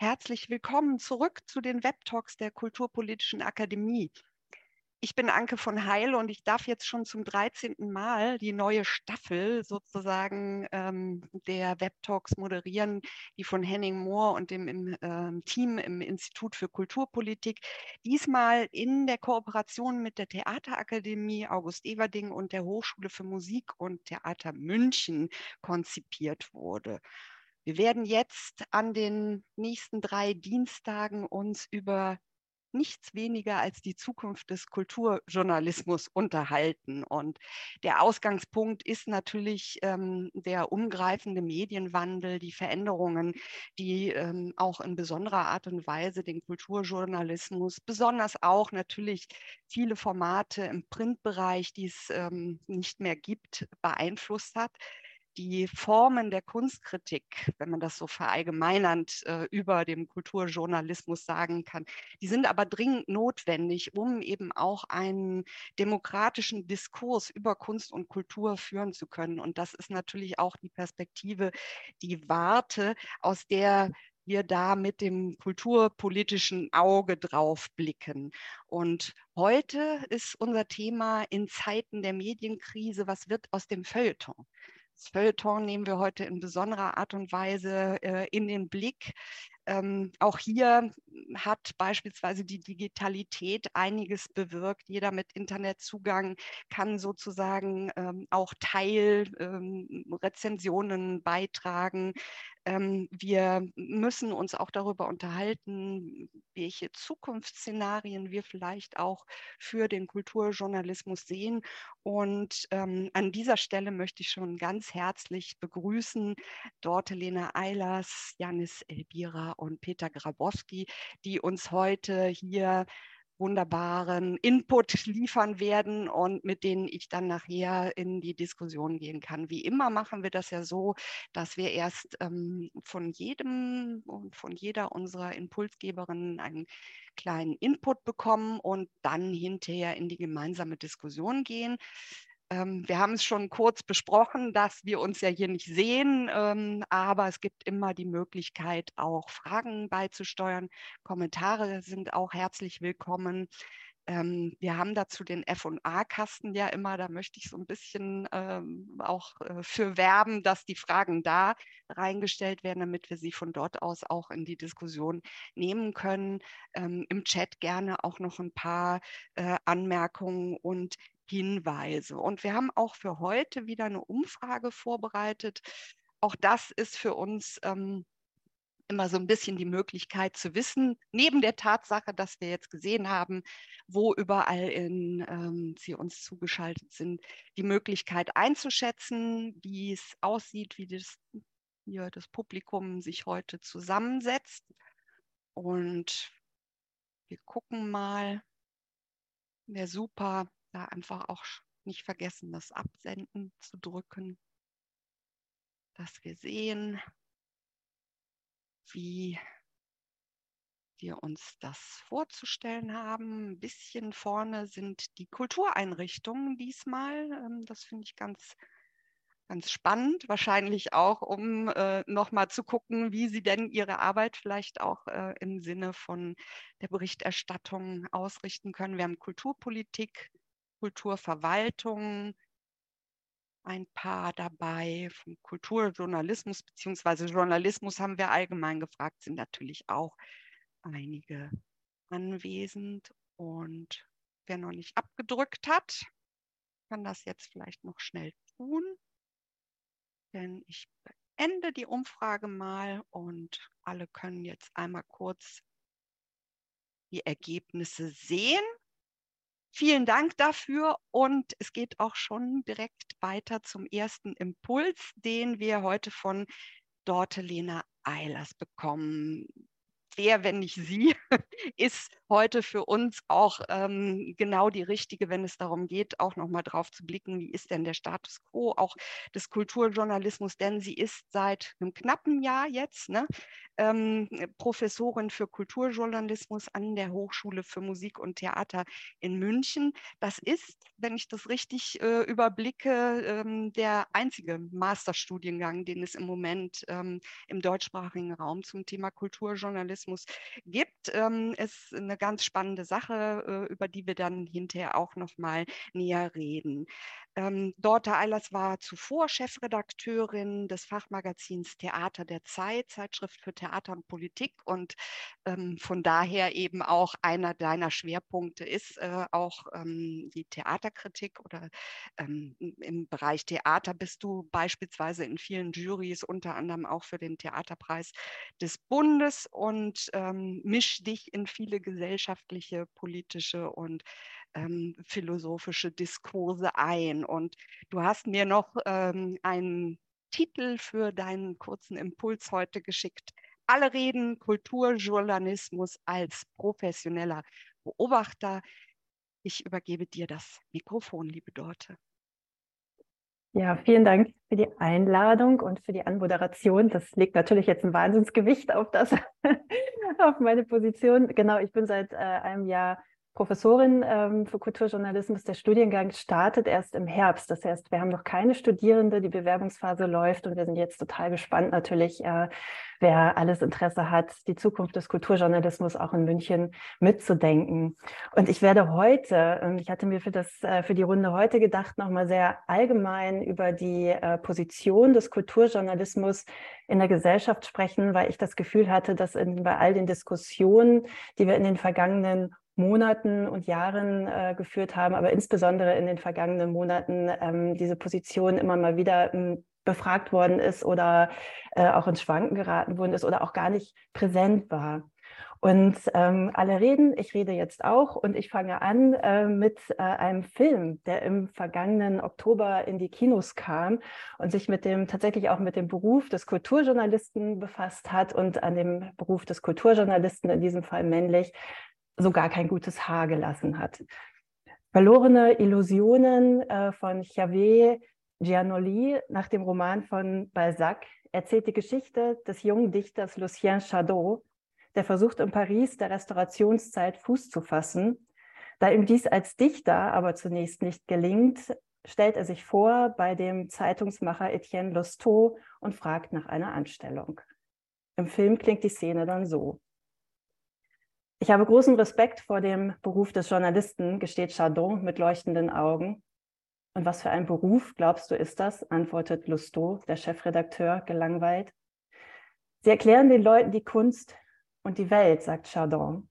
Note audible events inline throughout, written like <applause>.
Herzlich willkommen zurück zu den Webtalks der Kulturpolitischen Akademie. Ich bin Anke von Heil und ich darf jetzt schon zum 13. Mal die neue Staffel sozusagen ähm, der Webtalks moderieren, die von Henning Mohr und dem im, ähm, Team im Institut für Kulturpolitik diesmal in der Kooperation mit der Theaterakademie August Everding und der Hochschule für Musik und Theater München konzipiert wurde. Wir werden jetzt an den nächsten drei Dienstagen uns über nichts weniger als die Zukunft des Kulturjournalismus unterhalten. Und der Ausgangspunkt ist natürlich ähm, der umgreifende Medienwandel, die Veränderungen, die ähm, auch in besonderer Art und Weise den Kulturjournalismus, besonders auch natürlich viele Formate im Printbereich, die es ähm, nicht mehr gibt, beeinflusst hat die Formen der Kunstkritik, wenn man das so verallgemeinernd äh, über dem Kulturjournalismus sagen kann, die sind aber dringend notwendig, um eben auch einen demokratischen Diskurs über Kunst und Kultur führen zu können. Und das ist natürlich auch die Perspektive, die Warte, aus der wir da mit dem kulturpolitischen Auge drauf blicken. Und heute ist unser Thema in Zeiten der Medienkrise, was wird aus dem Feuilleton? Feuilleton nehmen wir heute in besonderer Art und Weise äh, in den Blick. Ähm, auch hier hat beispielsweise die Digitalität einiges bewirkt. Jeder mit Internetzugang kann sozusagen ähm, auch Teilrezensionen ähm, beitragen. Ähm, wir müssen uns auch darüber unterhalten, welche Zukunftsszenarien wir vielleicht auch für den Kulturjournalismus sehen. Und ähm, an dieser Stelle möchte ich schon ganz herzlich begrüßen Dorte Lena Eilers, Janis Elbira und Peter Grabowski, die uns heute hier wunderbaren Input liefern werden und mit denen ich dann nachher in die Diskussion gehen kann. Wie immer machen wir das ja so, dass wir erst ähm, von jedem und von jeder unserer Impulsgeberinnen einen kleinen Input bekommen und dann hinterher in die gemeinsame Diskussion gehen. Ähm, wir haben es schon kurz besprochen, dass wir uns ja hier nicht sehen, ähm, aber es gibt immer die Möglichkeit, auch Fragen beizusteuern. Kommentare sind auch herzlich willkommen. Ähm, wir haben dazu den FA-Kasten ja immer, da möchte ich so ein bisschen ähm, auch äh, für werben, dass die Fragen da reingestellt werden, damit wir sie von dort aus auch in die Diskussion nehmen können. Ähm, Im Chat gerne auch noch ein paar äh, Anmerkungen und Hinweise. Und wir haben auch für heute wieder eine Umfrage vorbereitet. Auch das ist für uns ähm, immer so ein bisschen die Möglichkeit zu wissen, neben der Tatsache, dass wir jetzt gesehen haben, wo überall in, ähm, sie uns zugeschaltet sind, die Möglichkeit einzuschätzen, wie es aussieht, wie das, hier das Publikum sich heute zusammensetzt. Und wir gucken mal. Wäre super, da einfach auch nicht vergessen, das Absenden zu drücken, dass wir sehen, wie wir uns das vorzustellen haben. Ein bisschen vorne sind die Kultureinrichtungen diesmal. Ähm, das finde ich ganz, ganz spannend. Wahrscheinlich auch, um äh, nochmal zu gucken, wie sie denn ihre Arbeit vielleicht auch äh, im Sinne von der Berichterstattung ausrichten können. Wir haben Kulturpolitik, Kulturverwaltung, ein paar dabei, vom Kulturjournalismus beziehungsweise Journalismus haben wir allgemein gefragt, sind natürlich auch einige anwesend. Und wer noch nicht abgedrückt hat, kann das jetzt vielleicht noch schnell tun. Denn ich beende die Umfrage mal und alle können jetzt einmal kurz die Ergebnisse sehen. Vielen Dank dafür und es geht auch schon direkt weiter zum ersten Impuls, den wir heute von Dorte Lena Eilers bekommen. Wer, wenn nicht sie, <laughs> ist heute für uns auch ähm, genau die richtige, wenn es darum geht, auch nochmal drauf zu blicken, wie ist denn der Status quo auch des Kulturjournalismus, denn sie ist seit einem knappen Jahr jetzt ne, ähm, Professorin für Kulturjournalismus an der Hochschule für Musik und Theater in München. Das ist, wenn ich das richtig äh, überblicke, ähm, der einzige Masterstudiengang, den es im Moment ähm, im deutschsprachigen Raum zum Thema Kulturjournalismus gibt. Ähm, ist eine ganz spannende Sache, äh, über die wir dann hinterher auch noch mal näher reden. Ähm, Dorte Eilers war zuvor Chefredakteurin des Fachmagazins Theater der Zeit, Zeitschrift für Theater und Politik und ähm, von daher eben auch einer deiner Schwerpunkte ist äh, auch ähm, die Theaterkritik oder ähm, im Bereich Theater bist du beispielsweise in vielen Juries, unter anderem auch für den Theaterpreis des Bundes und ähm, misch dich in viele gesellschaftliche, politische und ähm, philosophische Diskurse ein. Und du hast mir noch ähm, einen Titel für deinen kurzen Impuls heute geschickt. Alle reden Kulturjournalismus als professioneller Beobachter. Ich übergebe dir das Mikrofon, liebe Dorte. Ja, vielen Dank für die Einladung und für die Anmoderation. Das legt natürlich jetzt ein Wahnsinnsgewicht auf das, <laughs> auf meine Position. Genau, ich bin seit äh, einem Jahr Professorin ähm, für Kulturjournalismus. Der Studiengang startet erst im Herbst. Das heißt, wir haben noch keine Studierende, die Bewerbungsphase läuft und wir sind jetzt total gespannt natürlich, äh, wer alles Interesse hat, die Zukunft des Kulturjournalismus auch in München mitzudenken. Und ich werde heute, ähm, ich hatte mir für, das, äh, für die Runde heute gedacht, nochmal sehr allgemein über die äh, Position des Kulturjournalismus in der Gesellschaft sprechen, weil ich das Gefühl hatte, dass in, bei all den Diskussionen, die wir in den vergangenen Monaten und Jahren äh, geführt haben, aber insbesondere in den vergangenen Monaten ähm, diese Position immer mal wieder ähm, befragt worden ist oder äh, auch ins Schwanken geraten worden ist oder auch gar nicht präsent war. Und ähm, alle reden, ich rede jetzt auch und ich fange an äh, mit äh, einem Film, der im vergangenen Oktober in die Kinos kam und sich mit dem tatsächlich auch mit dem Beruf des Kulturjournalisten befasst hat und an dem Beruf des Kulturjournalisten, in diesem Fall männlich, sogar kein gutes Haar gelassen hat. Verlorene Illusionen äh, von Xavier Giannoli nach dem Roman von Balzac erzählt die Geschichte des jungen Dichters Lucien Chadot, der versucht in Paris der Restaurationszeit Fuß zu fassen. Da ihm dies als Dichter aber zunächst nicht gelingt, stellt er sich vor bei dem Zeitungsmacher Etienne Lousteau und fragt nach einer Anstellung. Im Film klingt die Szene dann so. Ich habe großen Respekt vor dem Beruf des Journalisten, gesteht Chardon mit leuchtenden Augen. Und was für ein Beruf, glaubst du, ist das? antwortet Lousteau, der Chefredakteur, gelangweilt. Sie erklären den Leuten die Kunst und die Welt, sagt Chardon.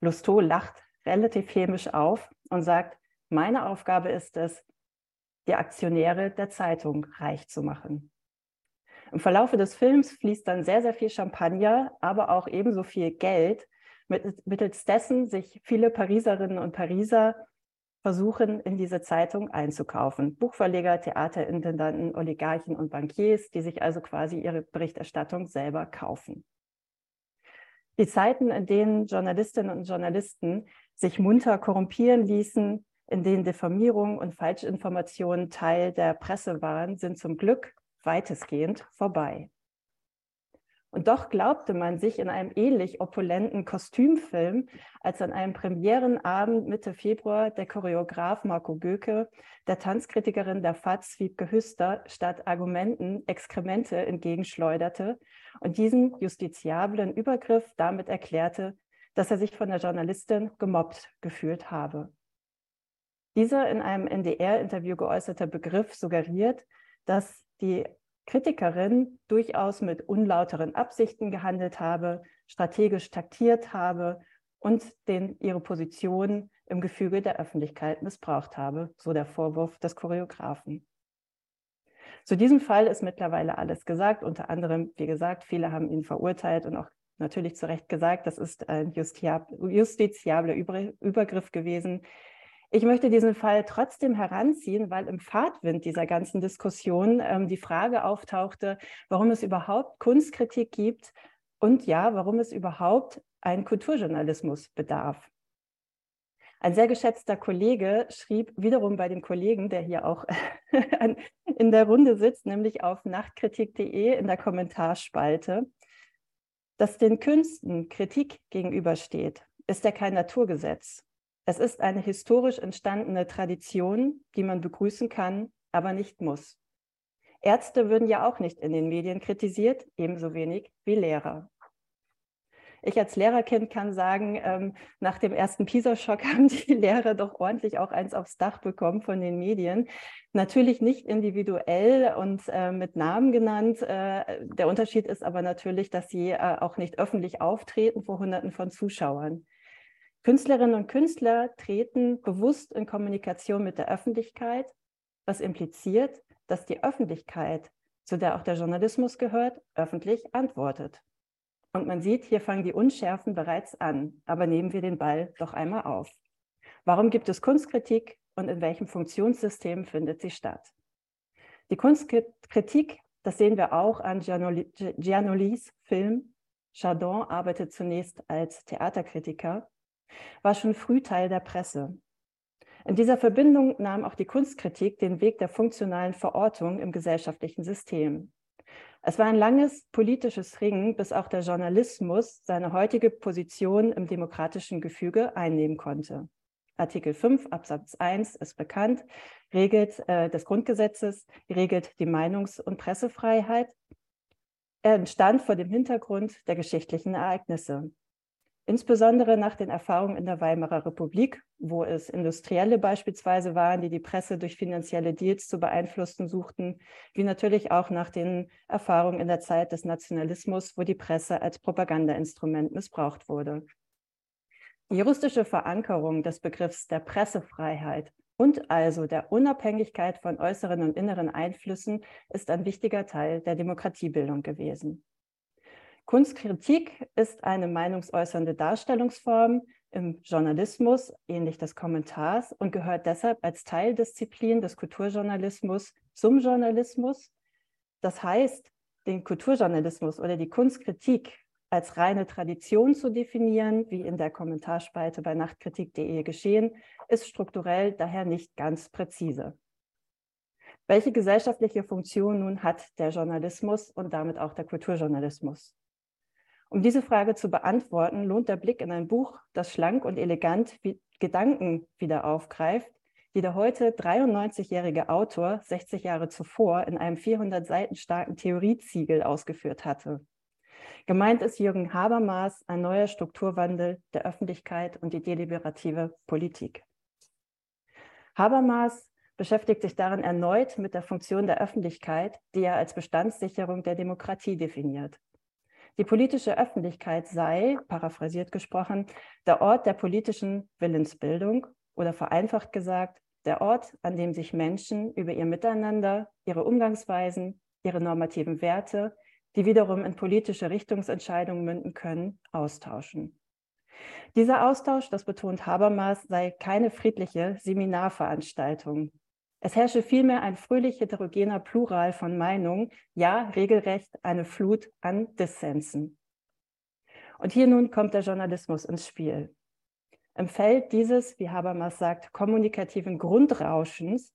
Lousteau lacht relativ hämisch auf und sagt, meine Aufgabe ist es, die Aktionäre der Zeitung reich zu machen. Im Verlaufe des Films fließt dann sehr, sehr viel Champagner, aber auch ebenso viel Geld, mittels dessen sich viele Pariserinnen und Pariser versuchen, in diese Zeitung einzukaufen. Buchverleger, Theaterintendanten, Oligarchen und Bankiers, die sich also quasi ihre Berichterstattung selber kaufen. Die Zeiten, in denen Journalistinnen und Journalisten sich munter korrumpieren ließen, in denen Diffamierung und Falschinformationen Teil der Presse waren, sind zum Glück weitestgehend vorbei. Und doch glaubte man sich in einem ähnlich opulenten Kostümfilm, als an einem Premierenabend Mitte Februar der Choreograf Marco Göke der Tanzkritikerin der FAZ Wiebke Hüster statt Argumenten Exkremente entgegenschleuderte und diesen justiziablen Übergriff damit erklärte, dass er sich von der Journalistin gemobbt gefühlt habe. Dieser in einem NDR-Interview geäußerte Begriff suggeriert, dass die Kritikerin durchaus mit unlauteren Absichten gehandelt habe, strategisch taktiert habe und den, ihre Position im Gefüge der Öffentlichkeit missbraucht habe, so der Vorwurf des Choreografen. Zu diesem Fall ist mittlerweile alles gesagt. Unter anderem, wie gesagt, viele haben ihn verurteilt und auch natürlich zu Recht gesagt, das ist ein justiziabler Übergriff gewesen. Ich möchte diesen Fall trotzdem heranziehen, weil im Fahrtwind dieser ganzen Diskussion ähm, die Frage auftauchte, warum es überhaupt Kunstkritik gibt, und ja, warum es überhaupt einen Kulturjournalismus bedarf. Ein sehr geschätzter Kollege schrieb wiederum bei dem Kollegen, der hier auch <laughs> in der Runde sitzt, nämlich auf nachtkritik.de in der Kommentarspalte, dass den Künsten Kritik gegenübersteht, ist ja kein Naturgesetz. Es ist eine historisch entstandene Tradition, die man begrüßen kann, aber nicht muss. Ärzte würden ja auch nicht in den Medien kritisiert, ebenso wenig wie Lehrer. Ich als Lehrerkind kann sagen, ähm, nach dem ersten PISA-Schock <laughs> haben die Lehrer doch ordentlich auch eins aufs Dach bekommen von den Medien. Natürlich nicht individuell und äh, mit Namen genannt. Äh, der Unterschied ist aber natürlich, dass sie äh, auch nicht öffentlich auftreten vor Hunderten von Zuschauern. Künstlerinnen und Künstler treten bewusst in Kommunikation mit der Öffentlichkeit, was impliziert, dass die Öffentlichkeit, zu der auch der Journalismus gehört, öffentlich antwortet. Und man sieht, hier fangen die Unschärfen bereits an. Aber nehmen wir den Ball doch einmal auf. Warum gibt es Kunstkritik und in welchem Funktionssystem findet sie statt? Die Kunstkritik, das sehen wir auch an Giannolis Film. Chardon arbeitet zunächst als Theaterkritiker, war schon früh Teil der Presse. In dieser Verbindung nahm auch die Kunstkritik den Weg der funktionalen Verortung im gesellschaftlichen System. Es war ein langes politisches Ringen, bis auch der Journalismus seine heutige Position im demokratischen Gefüge einnehmen konnte. Artikel 5 Absatz 1 ist bekannt, regelt äh, des Grundgesetzes, regelt die Meinungs- und Pressefreiheit. Er entstand vor dem Hintergrund der geschichtlichen Ereignisse. Insbesondere nach den Erfahrungen in der Weimarer Republik, wo es Industrielle beispielsweise waren, die die Presse durch finanzielle Deals zu beeinflussen suchten, wie natürlich auch nach den Erfahrungen in der Zeit des Nationalismus, wo die Presse als Propagandainstrument missbraucht wurde. Die juristische Verankerung des Begriffs der Pressefreiheit und also der Unabhängigkeit von äußeren und inneren Einflüssen ist ein wichtiger Teil der Demokratiebildung gewesen. Kunstkritik ist eine meinungsäußernde Darstellungsform im Journalismus, ähnlich des Kommentars, und gehört deshalb als Teildisziplin des Kulturjournalismus zum Journalismus. Das heißt, den Kulturjournalismus oder die Kunstkritik als reine Tradition zu definieren, wie in der Kommentarspalte bei nachtkritik.de geschehen, ist strukturell daher nicht ganz präzise. Welche gesellschaftliche Funktion nun hat der Journalismus und damit auch der Kulturjournalismus? Um diese Frage zu beantworten, lohnt der Blick in ein Buch, das schlank und elegant wie Gedanken wieder aufgreift, die der heute 93-jährige Autor 60 Jahre zuvor in einem 400 Seiten starken Theorieziegel ausgeführt hatte. Gemeint ist Jürgen Habermas ein neuer Strukturwandel der Öffentlichkeit und die deliberative Politik. Habermas beschäftigt sich darin erneut mit der Funktion der Öffentlichkeit, die er als Bestandssicherung der Demokratie definiert. Die politische Öffentlichkeit sei, paraphrasiert gesprochen, der Ort der politischen Willensbildung oder vereinfacht gesagt, der Ort, an dem sich Menschen über ihr Miteinander, ihre Umgangsweisen, ihre normativen Werte, die wiederum in politische Richtungsentscheidungen münden können, austauschen. Dieser Austausch, das betont Habermas, sei keine friedliche Seminarveranstaltung, es herrsche vielmehr ein fröhlich heterogener Plural von Meinungen, ja regelrecht eine Flut an Dissensen. Und hier nun kommt der Journalismus ins Spiel. Im Feld dieses, wie Habermas sagt, kommunikativen Grundrauschens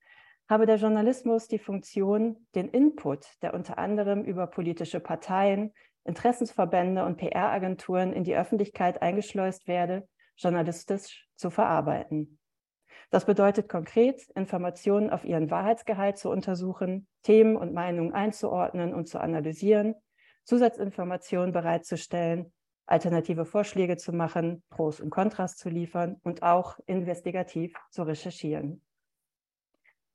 habe der Journalismus die Funktion, den Input, der unter anderem über politische Parteien, Interessensverbände und PR-Agenturen in die Öffentlichkeit eingeschleust werde, journalistisch zu verarbeiten. Das bedeutet konkret, Informationen auf ihren Wahrheitsgehalt zu untersuchen, Themen und Meinungen einzuordnen und zu analysieren, Zusatzinformationen bereitzustellen, alternative Vorschläge zu machen, Pros und Kontras zu liefern und auch investigativ zu recherchieren.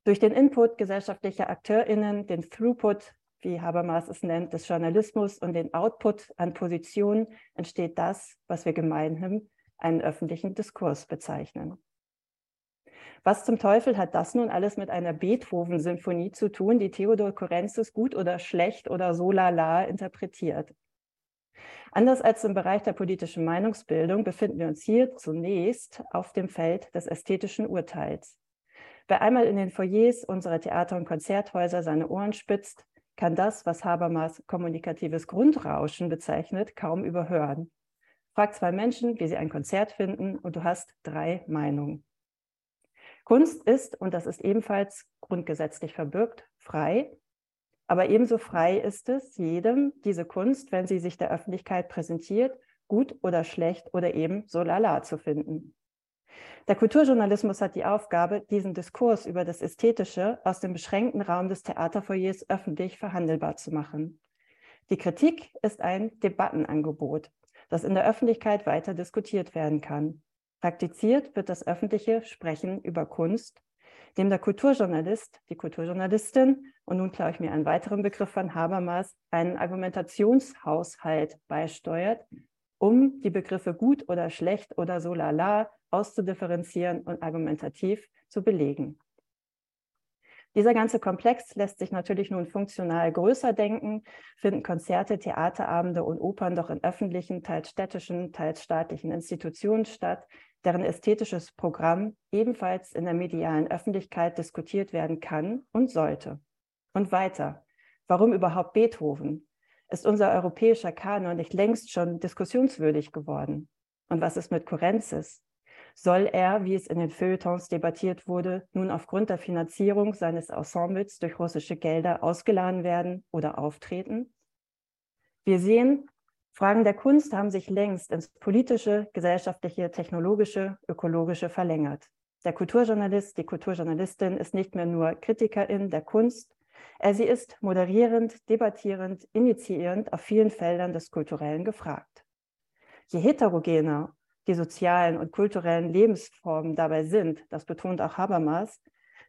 Durch den Input gesellschaftlicher AkteurInnen, den Throughput, wie Habermas es nennt, des Journalismus und den Output an Positionen entsteht das, was wir gemeinhin einen öffentlichen Diskurs bezeichnen. Was zum Teufel hat das nun alles mit einer Beethoven-Symphonie zu tun, die Theodor Korenzis gut oder schlecht oder so lala interpretiert? Anders als im Bereich der politischen Meinungsbildung befinden wir uns hier zunächst auf dem Feld des ästhetischen Urteils. Wer einmal in den Foyers unserer Theater- und Konzerthäuser seine Ohren spitzt, kann das, was Habermas kommunikatives Grundrauschen bezeichnet, kaum überhören. Frag zwei Menschen, wie sie ein Konzert finden, und du hast drei Meinungen. Kunst ist, und das ist ebenfalls grundgesetzlich verbürgt, frei. Aber ebenso frei ist es jedem, diese Kunst, wenn sie sich der Öffentlichkeit präsentiert, gut oder schlecht oder eben so lala zu finden. Der Kulturjournalismus hat die Aufgabe, diesen Diskurs über das Ästhetische aus dem beschränkten Raum des Theaterfoyers öffentlich verhandelbar zu machen. Die Kritik ist ein Debattenangebot, das in der Öffentlichkeit weiter diskutiert werden kann. Praktiziert wird das öffentliche Sprechen über Kunst, dem der Kulturjournalist, die Kulturjournalistin und nun klaue ich mir einen weiteren Begriff von Habermas, einen Argumentationshaushalt beisteuert, um die Begriffe gut oder schlecht oder so lala auszudifferenzieren und argumentativ zu belegen. Dieser ganze Komplex lässt sich natürlich nun funktional größer denken, finden Konzerte, Theaterabende und Opern doch in öffentlichen, teils städtischen, teils staatlichen Institutionen statt, deren ästhetisches Programm ebenfalls in der medialen Öffentlichkeit diskutiert werden kann und sollte. Und weiter. Warum überhaupt Beethoven? Ist unser europäischer Kanon nicht längst schon diskussionswürdig geworden? Und was ist mit Kurenzis? Soll er, wie es in den Feuilletons debattiert wurde, nun aufgrund der Finanzierung seines Ensembles durch russische Gelder ausgeladen werden oder auftreten? Wir sehen, Fragen der Kunst haben sich längst ins politische, gesellschaftliche, technologische, ökologische verlängert. Der Kulturjournalist, die Kulturjournalistin ist nicht mehr nur Kritikerin der Kunst, sie ist moderierend, debattierend, initiierend auf vielen Feldern des Kulturellen gefragt. Je heterogener die sozialen und kulturellen Lebensformen dabei sind, das betont auch Habermas,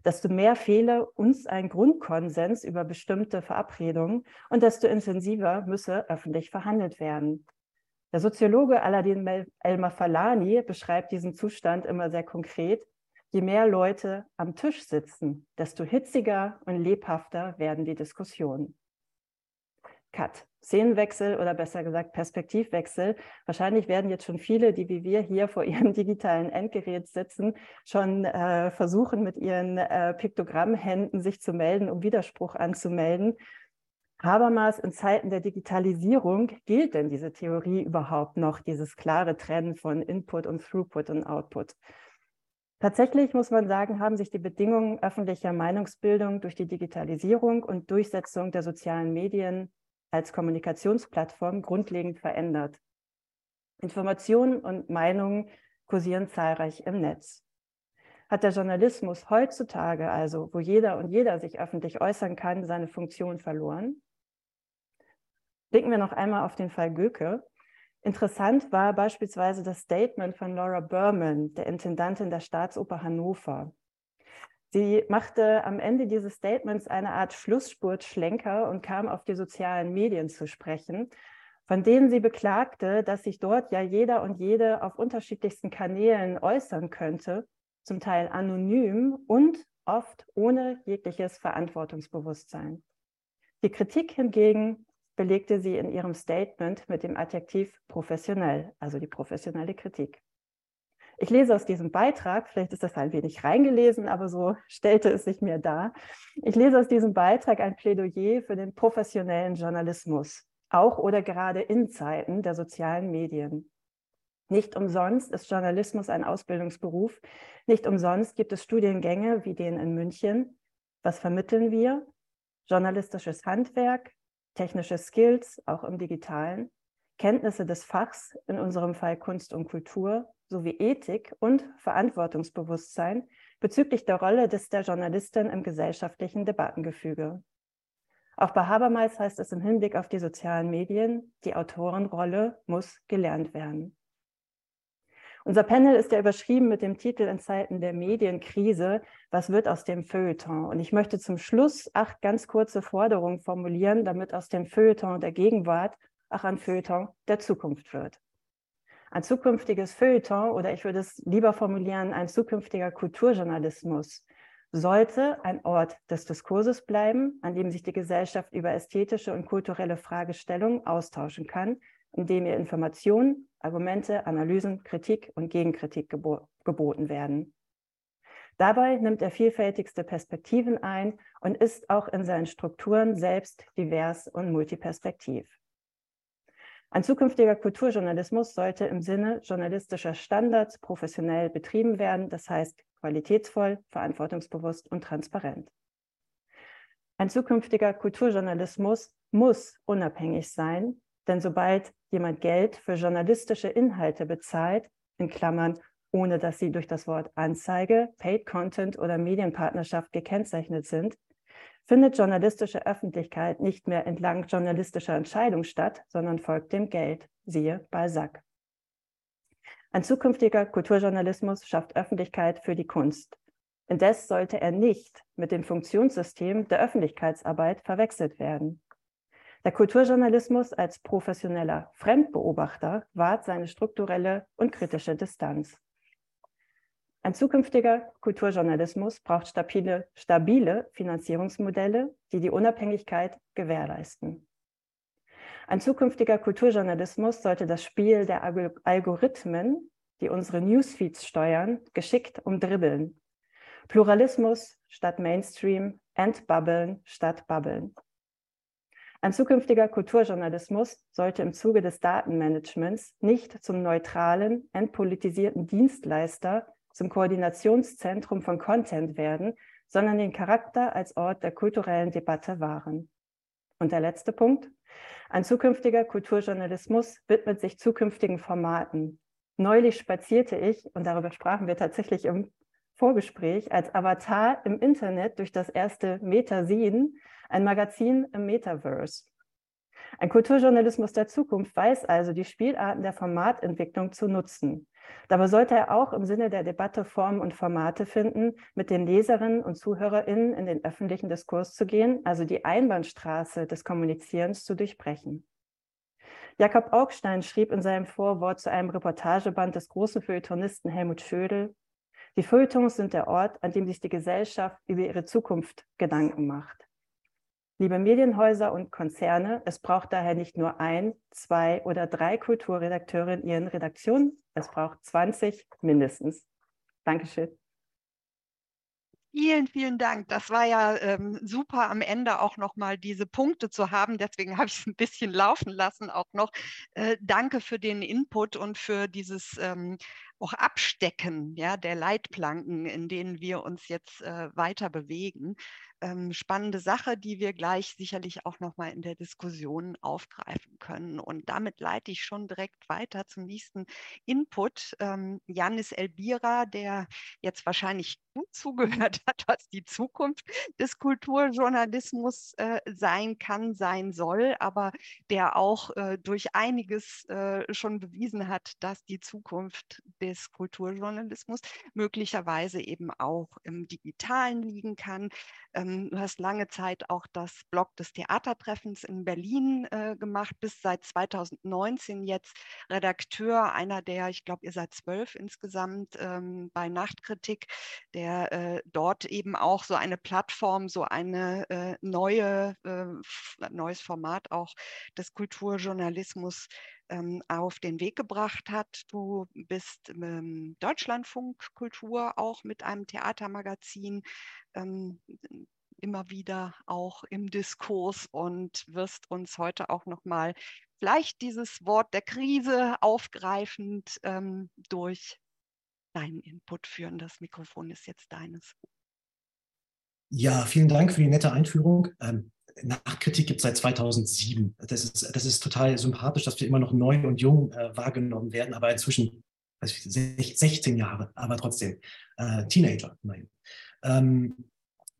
desto mehr fehle uns ein Grundkonsens über bestimmte Verabredungen und desto intensiver müsse öffentlich verhandelt werden. Der Soziologe Aladin Elmar Falani beschreibt diesen Zustand immer sehr konkret. Je mehr Leute am Tisch sitzen, desto hitziger und lebhafter werden die Diskussionen. Cut. Szenenwechsel oder besser gesagt Perspektivwechsel. Wahrscheinlich werden jetzt schon viele, die wie wir hier vor ihrem <laughs> digitalen Endgerät sitzen, schon äh, versuchen, mit ihren äh, Piktogrammhänden sich zu melden, um Widerspruch anzumelden. Habermas in Zeiten der Digitalisierung gilt denn diese Theorie überhaupt noch, dieses klare Trennen von Input und Throughput und Output? Tatsächlich muss man sagen, haben sich die Bedingungen öffentlicher Meinungsbildung durch die Digitalisierung und Durchsetzung der sozialen Medien als Kommunikationsplattform grundlegend verändert. Informationen und Meinungen kursieren zahlreich im Netz. Hat der Journalismus heutzutage also, wo jeder und jeder sich öffentlich äußern kann, seine Funktion verloren? Blicken wir noch einmal auf den Fall Göke. Interessant war beispielsweise das Statement von Laura Berman, der Intendantin der Staatsoper Hannover. Sie machte am Ende dieses Statements eine Art Schlussspurtschlenker und kam auf die sozialen Medien zu sprechen, von denen sie beklagte, dass sich dort ja jeder und jede auf unterschiedlichsten Kanälen äußern könnte, zum Teil anonym und oft ohne jegliches Verantwortungsbewusstsein. Die Kritik hingegen belegte sie in ihrem Statement mit dem Adjektiv professionell, also die professionelle Kritik. Ich lese aus diesem Beitrag, vielleicht ist das ein wenig reingelesen, aber so stellte es sich mir dar. Ich lese aus diesem Beitrag ein Plädoyer für den professionellen Journalismus, auch oder gerade in Zeiten der sozialen Medien. Nicht umsonst ist Journalismus ein Ausbildungsberuf. Nicht umsonst gibt es Studiengänge wie den in München. Was vermitteln wir? Journalistisches Handwerk, technische Skills, auch im digitalen, Kenntnisse des Fachs, in unserem Fall Kunst und Kultur, sowie Ethik und Verantwortungsbewusstsein bezüglich der Rolle des der Journalistin im gesellschaftlichen Debattengefüge. Auch bei Habermas heißt es im Hinblick auf die sozialen Medien, die Autorenrolle muss gelernt werden. Unser Panel ist ja überschrieben mit dem Titel in Zeiten der Medienkrise, was wird aus dem Feuilleton? Und ich möchte zum Schluss acht ganz kurze Forderungen formulieren, damit aus dem Feuilleton der Gegenwart auch ein Feuilleton der Zukunft wird ein zukünftiges Feuilleton oder ich würde es lieber formulieren, ein zukünftiger Kulturjournalismus sollte ein Ort des Diskurses bleiben, an dem sich die Gesellschaft über ästhetische und kulturelle Fragestellungen austauschen kann, indem ihr Informationen, Argumente, Analysen, Kritik und Gegenkritik gebo geboten werden. Dabei nimmt er vielfältigste Perspektiven ein und ist auch in seinen Strukturen selbst divers und multiperspektiv. Ein zukünftiger Kulturjournalismus sollte im Sinne journalistischer Standards professionell betrieben werden, das heißt qualitätsvoll, verantwortungsbewusst und transparent. Ein zukünftiger Kulturjournalismus muss unabhängig sein, denn sobald jemand Geld für journalistische Inhalte bezahlt, in Klammern ohne dass sie durch das Wort Anzeige, Paid Content oder Medienpartnerschaft gekennzeichnet sind, findet journalistische Öffentlichkeit nicht mehr entlang journalistischer Entscheidung statt, sondern folgt dem Geld, siehe Balzac. Ein zukünftiger Kulturjournalismus schafft Öffentlichkeit für die Kunst. Indes sollte er nicht mit dem Funktionssystem der Öffentlichkeitsarbeit verwechselt werden. Der Kulturjournalismus als professioneller Fremdbeobachter wahrt seine strukturelle und kritische Distanz. Ein zukünftiger Kulturjournalismus braucht stabile, stabile Finanzierungsmodelle, die die Unabhängigkeit gewährleisten. Ein zukünftiger Kulturjournalismus sollte das Spiel der Algorithmen, die unsere Newsfeeds steuern, geschickt umdribbeln. Pluralismus statt Mainstream, Entbubbeln statt Bubbeln. Ein zukünftiger Kulturjournalismus sollte im Zuge des Datenmanagements nicht zum neutralen, entpolitisierten Dienstleister zum Koordinationszentrum von Content werden, sondern den Charakter als Ort der kulturellen Debatte wahren. Und der letzte Punkt. Ein zukünftiger Kulturjournalismus widmet sich zukünftigen Formaten. Neulich spazierte ich, und darüber sprachen wir tatsächlich im Vorgespräch, als Avatar im Internet durch das erste Metasin, ein Magazin im Metaverse. Ein Kulturjournalismus der Zukunft weiß also, die Spielarten der Formatentwicklung zu nutzen. Dabei sollte er auch im Sinne der Debatte Formen und Formate finden, mit den Leserinnen und ZuhörerInnen in den öffentlichen Diskurs zu gehen, also die Einbahnstraße des Kommunizierens zu durchbrechen. Jakob Augstein schrieb in seinem Vorwort zu einem Reportageband des großen Feuilletonisten Helmut Schödel, die Feuilletons sind der Ort, an dem sich die Gesellschaft über ihre Zukunft Gedanken macht. Liebe Medienhäuser und Konzerne, es braucht daher nicht nur ein, zwei oder drei Kulturredakteure in ihren Redaktionen, es braucht 20 mindestens. Dankeschön. Vielen, vielen Dank. Das war ja ähm, super am Ende auch nochmal diese Punkte zu haben. Deswegen habe ich es ein bisschen laufen lassen auch noch. Äh, danke für den Input und für dieses ähm, auch Abstecken ja, der Leitplanken, in denen wir uns jetzt äh, weiter bewegen ähm, spannende Sache, die wir gleich sicherlich auch nochmal in der Diskussion aufgreifen können. Und damit leite ich schon direkt weiter zum nächsten Input. Ähm, Janis Elbira, der jetzt wahrscheinlich gut <laughs> zugehört hat, was die Zukunft des Kulturjournalismus äh, sein kann, sein soll, aber der auch äh, durch einiges äh, schon bewiesen hat, dass die Zukunft des Kulturjournalismus möglicherweise eben auch im digitalen liegen kann. Ähm, du hast lange Zeit auch das Blog des Theatertreffens in Berlin äh, gemacht, bis seit 2019 jetzt Redakteur einer der, ich glaube, ihr seid zwölf insgesamt ähm, bei Nachtkritik, der äh, dort eben auch so eine Plattform, so eine äh, neue, äh, neues Format auch des Kulturjournalismus ähm, auf den Weg gebracht hat. Du bist im Deutschlandfunk Kultur auch mit einem Theatermagazin ähm, immer wieder auch im Diskurs und wirst uns heute auch noch mal vielleicht dieses Wort der Krise aufgreifend ähm, durch deinen Input führen. Das Mikrofon ist jetzt deines. Ja, vielen Dank für die nette Einführung. Ähm, Nachkritik gibt es seit 2007. Das ist, das ist total sympathisch, dass wir immer noch neu und jung äh, wahrgenommen werden, aber inzwischen also 16 Jahre, aber trotzdem äh, Teenager. Nein. Ähm,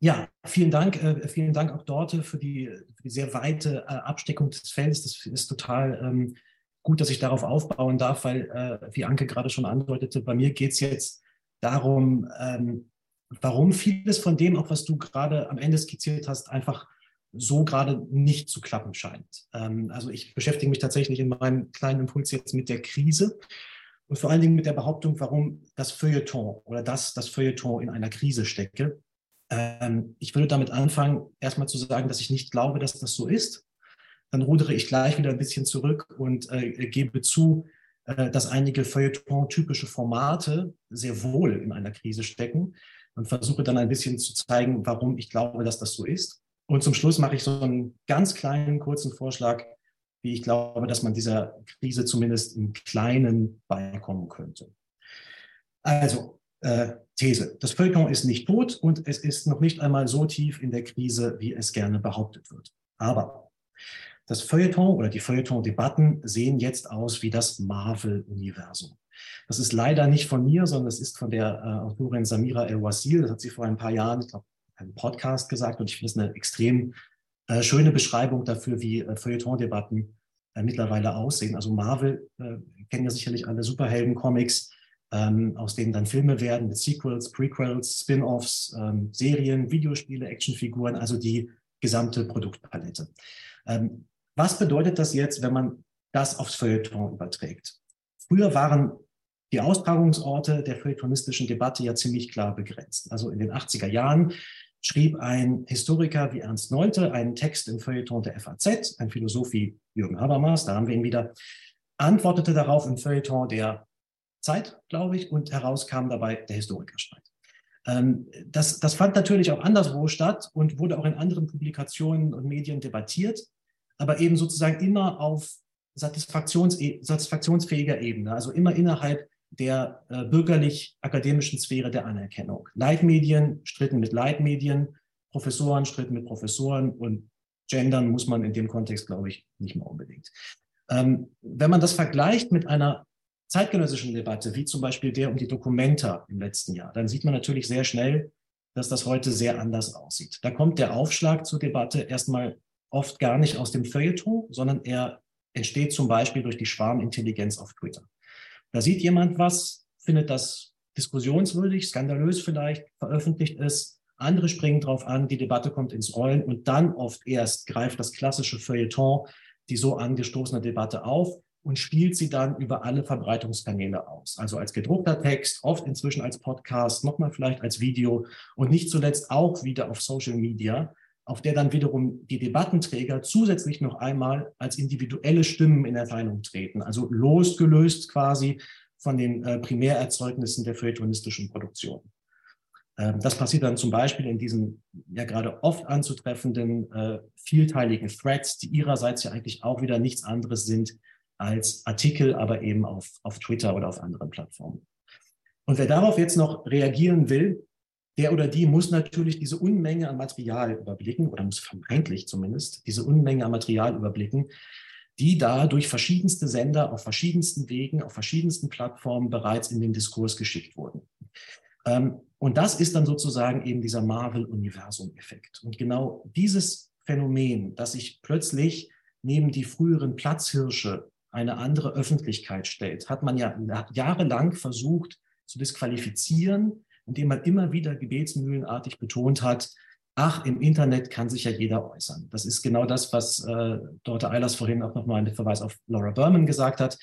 ja, vielen Dank. Äh, vielen Dank auch dort für die, für die sehr weite äh, Absteckung des Feldes. Das ist total ähm, gut, dass ich darauf aufbauen darf, weil, äh, wie Anke gerade schon andeutete, bei mir geht es jetzt darum, ähm, warum vieles von dem, auch was du gerade am Ende skizziert hast, einfach so gerade nicht zu klappen scheint. Ähm, also ich beschäftige mich tatsächlich in meinem kleinen Impuls jetzt mit der Krise und vor allen Dingen mit der Behauptung, warum das Feuilleton oder das, das Feuilleton in einer Krise stecke. Ähm, ich würde damit anfangen, erstmal zu sagen, dass ich nicht glaube, dass das so ist. Dann rudere ich gleich wieder ein bisschen zurück und äh, gebe zu, äh, dass einige Feuilleton-typische Formate sehr wohl in einer Krise stecken. und versuche dann ein bisschen zu zeigen, warum ich glaube, dass das so ist. Und zum Schluss mache ich so einen ganz kleinen, kurzen Vorschlag, wie ich glaube, dass man dieser Krise zumindest im Kleinen beikommen könnte. Also, äh, These. Das Feuilleton ist nicht tot und es ist noch nicht einmal so tief in der Krise, wie es gerne behauptet wird. Aber das Feuilleton oder die Feuilleton-Debatten sehen jetzt aus wie das Marvel-Universum. Das ist leider nicht von mir, sondern es ist von der äh, Autorin Samira El-Wasil. Das hat sie vor ein paar Jahren, ich glaube, einem Podcast gesagt. Und ich finde es eine extrem äh, schöne Beschreibung dafür, wie äh, Feuilleton-Debatten äh, mittlerweile aussehen. Also Marvel äh, kennen ja sicherlich alle Superhelden-Comics, ähm, aus denen dann Filme werden mit Sequels, Prequels, Spin-offs, ähm, Serien, Videospiele, Actionfiguren, also die gesamte Produktpalette. Ähm, was bedeutet das jetzt, wenn man das aufs Feuilleton überträgt? Früher waren die Austragungsorte der feuilletonistischen Debatte ja ziemlich klar begrenzt. Also in den 80er Jahren schrieb ein Historiker wie Ernst Nolte einen Text im Feuilleton der FAZ, ein Philosoph wie Jürgen Habermas, da haben wir ihn wieder, antwortete darauf im Feuilleton der Zeit, glaube ich, und herauskam dabei der Historikerstreit. Ähm, das, das fand natürlich auch anderswo statt und wurde auch in anderen Publikationen und Medien debattiert, aber eben sozusagen immer auf satisfaktions satisfaktionsfähiger Ebene, also immer innerhalb der äh, bürgerlich-akademischen Sphäre der Anerkennung. Leitmedien stritten mit Leitmedien, Professoren stritten mit Professoren und gendern muss man in dem Kontext, glaube ich, nicht mehr unbedingt. Ähm, wenn man das vergleicht mit einer zeitgenössischen Debatte, wie zum Beispiel der um die Dokumenta im letzten Jahr, dann sieht man natürlich sehr schnell, dass das heute sehr anders aussieht. Da kommt der Aufschlag zur Debatte erstmal oft gar nicht aus dem Feuilleton, sondern er entsteht zum Beispiel durch die Schwarmintelligenz auf Twitter. Da sieht jemand was, findet das diskussionswürdig, skandalös vielleicht, veröffentlicht es. Andere springen drauf an, die Debatte kommt ins Rollen und dann oft erst greift das klassische Feuilleton die so angestoßene Debatte auf und spielt sie dann über alle Verbreitungskanäle aus. Also als gedruckter Text, oft inzwischen als Podcast, nochmal vielleicht als Video und nicht zuletzt auch wieder auf Social Media auf der dann wiederum die Debattenträger zusätzlich noch einmal als individuelle Stimmen in Erscheinung treten, also losgelöst quasi von den äh, Primärerzeugnissen der feuilletonistischen Produktion. Ähm, das passiert dann zum Beispiel in diesen ja gerade oft anzutreffenden äh, vielteiligen Threads, die ihrerseits ja eigentlich auch wieder nichts anderes sind als Artikel, aber eben auf, auf Twitter oder auf anderen Plattformen. Und wer darauf jetzt noch reagieren will, der oder die muss natürlich diese Unmenge an Material überblicken oder muss vermeintlich zumindest diese Unmenge an Material überblicken, die da durch verschiedenste Sender auf verschiedensten Wegen, auf verschiedensten Plattformen bereits in den Diskurs geschickt wurden. Ähm, und das ist dann sozusagen eben dieser Marvel-Universum-Effekt. Und genau dieses Phänomen, dass sich plötzlich neben die früheren Platzhirsche eine andere Öffentlichkeit stellt, hat man ja jahrelang versucht zu disqualifizieren, indem man immer wieder gebetsmühlenartig betont hat, ach, im Internet kann sich ja jeder äußern. Das ist genau das, was äh, Dorte Eilers vorhin auch nochmal mit Verweis auf Laura Berman gesagt hat.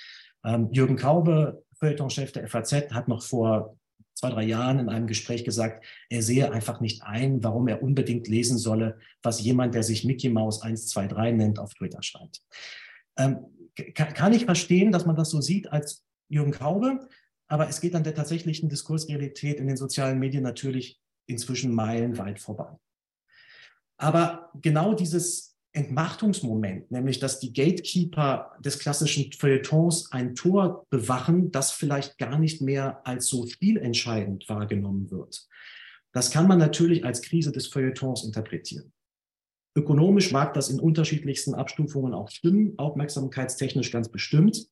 Ähm, Jürgen Kaube, Feuilletonchef der FAZ, hat noch vor zwei, drei Jahren in einem Gespräch gesagt, er sehe einfach nicht ein, warum er unbedingt lesen solle, was jemand, der sich Mickey Mouse 123 nennt, auf Twitter schreibt. Ähm, kann, ich verstehen, dass man das so sieht als Jürgen Kaube. Aber es geht an der tatsächlichen Diskursrealität in den sozialen Medien natürlich inzwischen meilenweit vorbei. Aber genau dieses Entmachtungsmoment, nämlich dass die Gatekeeper des klassischen Feuilletons ein Tor bewachen, das vielleicht gar nicht mehr als so spielentscheidend wahrgenommen wird. Das kann man natürlich als Krise des Feuilletons interpretieren. Ökonomisch mag das in unterschiedlichsten Abstufungen auch stimmen, aufmerksamkeitstechnisch ganz bestimmt.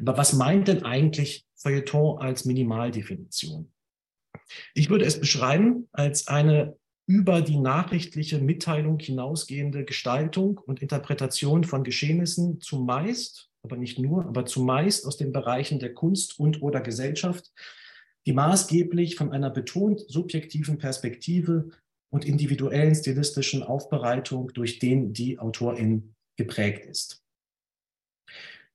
Aber was meint denn eigentlich Feuilleton als Minimaldefinition? Ich würde es beschreiben als eine über die nachrichtliche Mitteilung hinausgehende Gestaltung und Interpretation von Geschehnissen zumeist, aber nicht nur, aber zumeist aus den Bereichen der Kunst und oder Gesellschaft, die maßgeblich von einer betont subjektiven Perspektive und individuellen stilistischen Aufbereitung durch den die Autorin geprägt ist.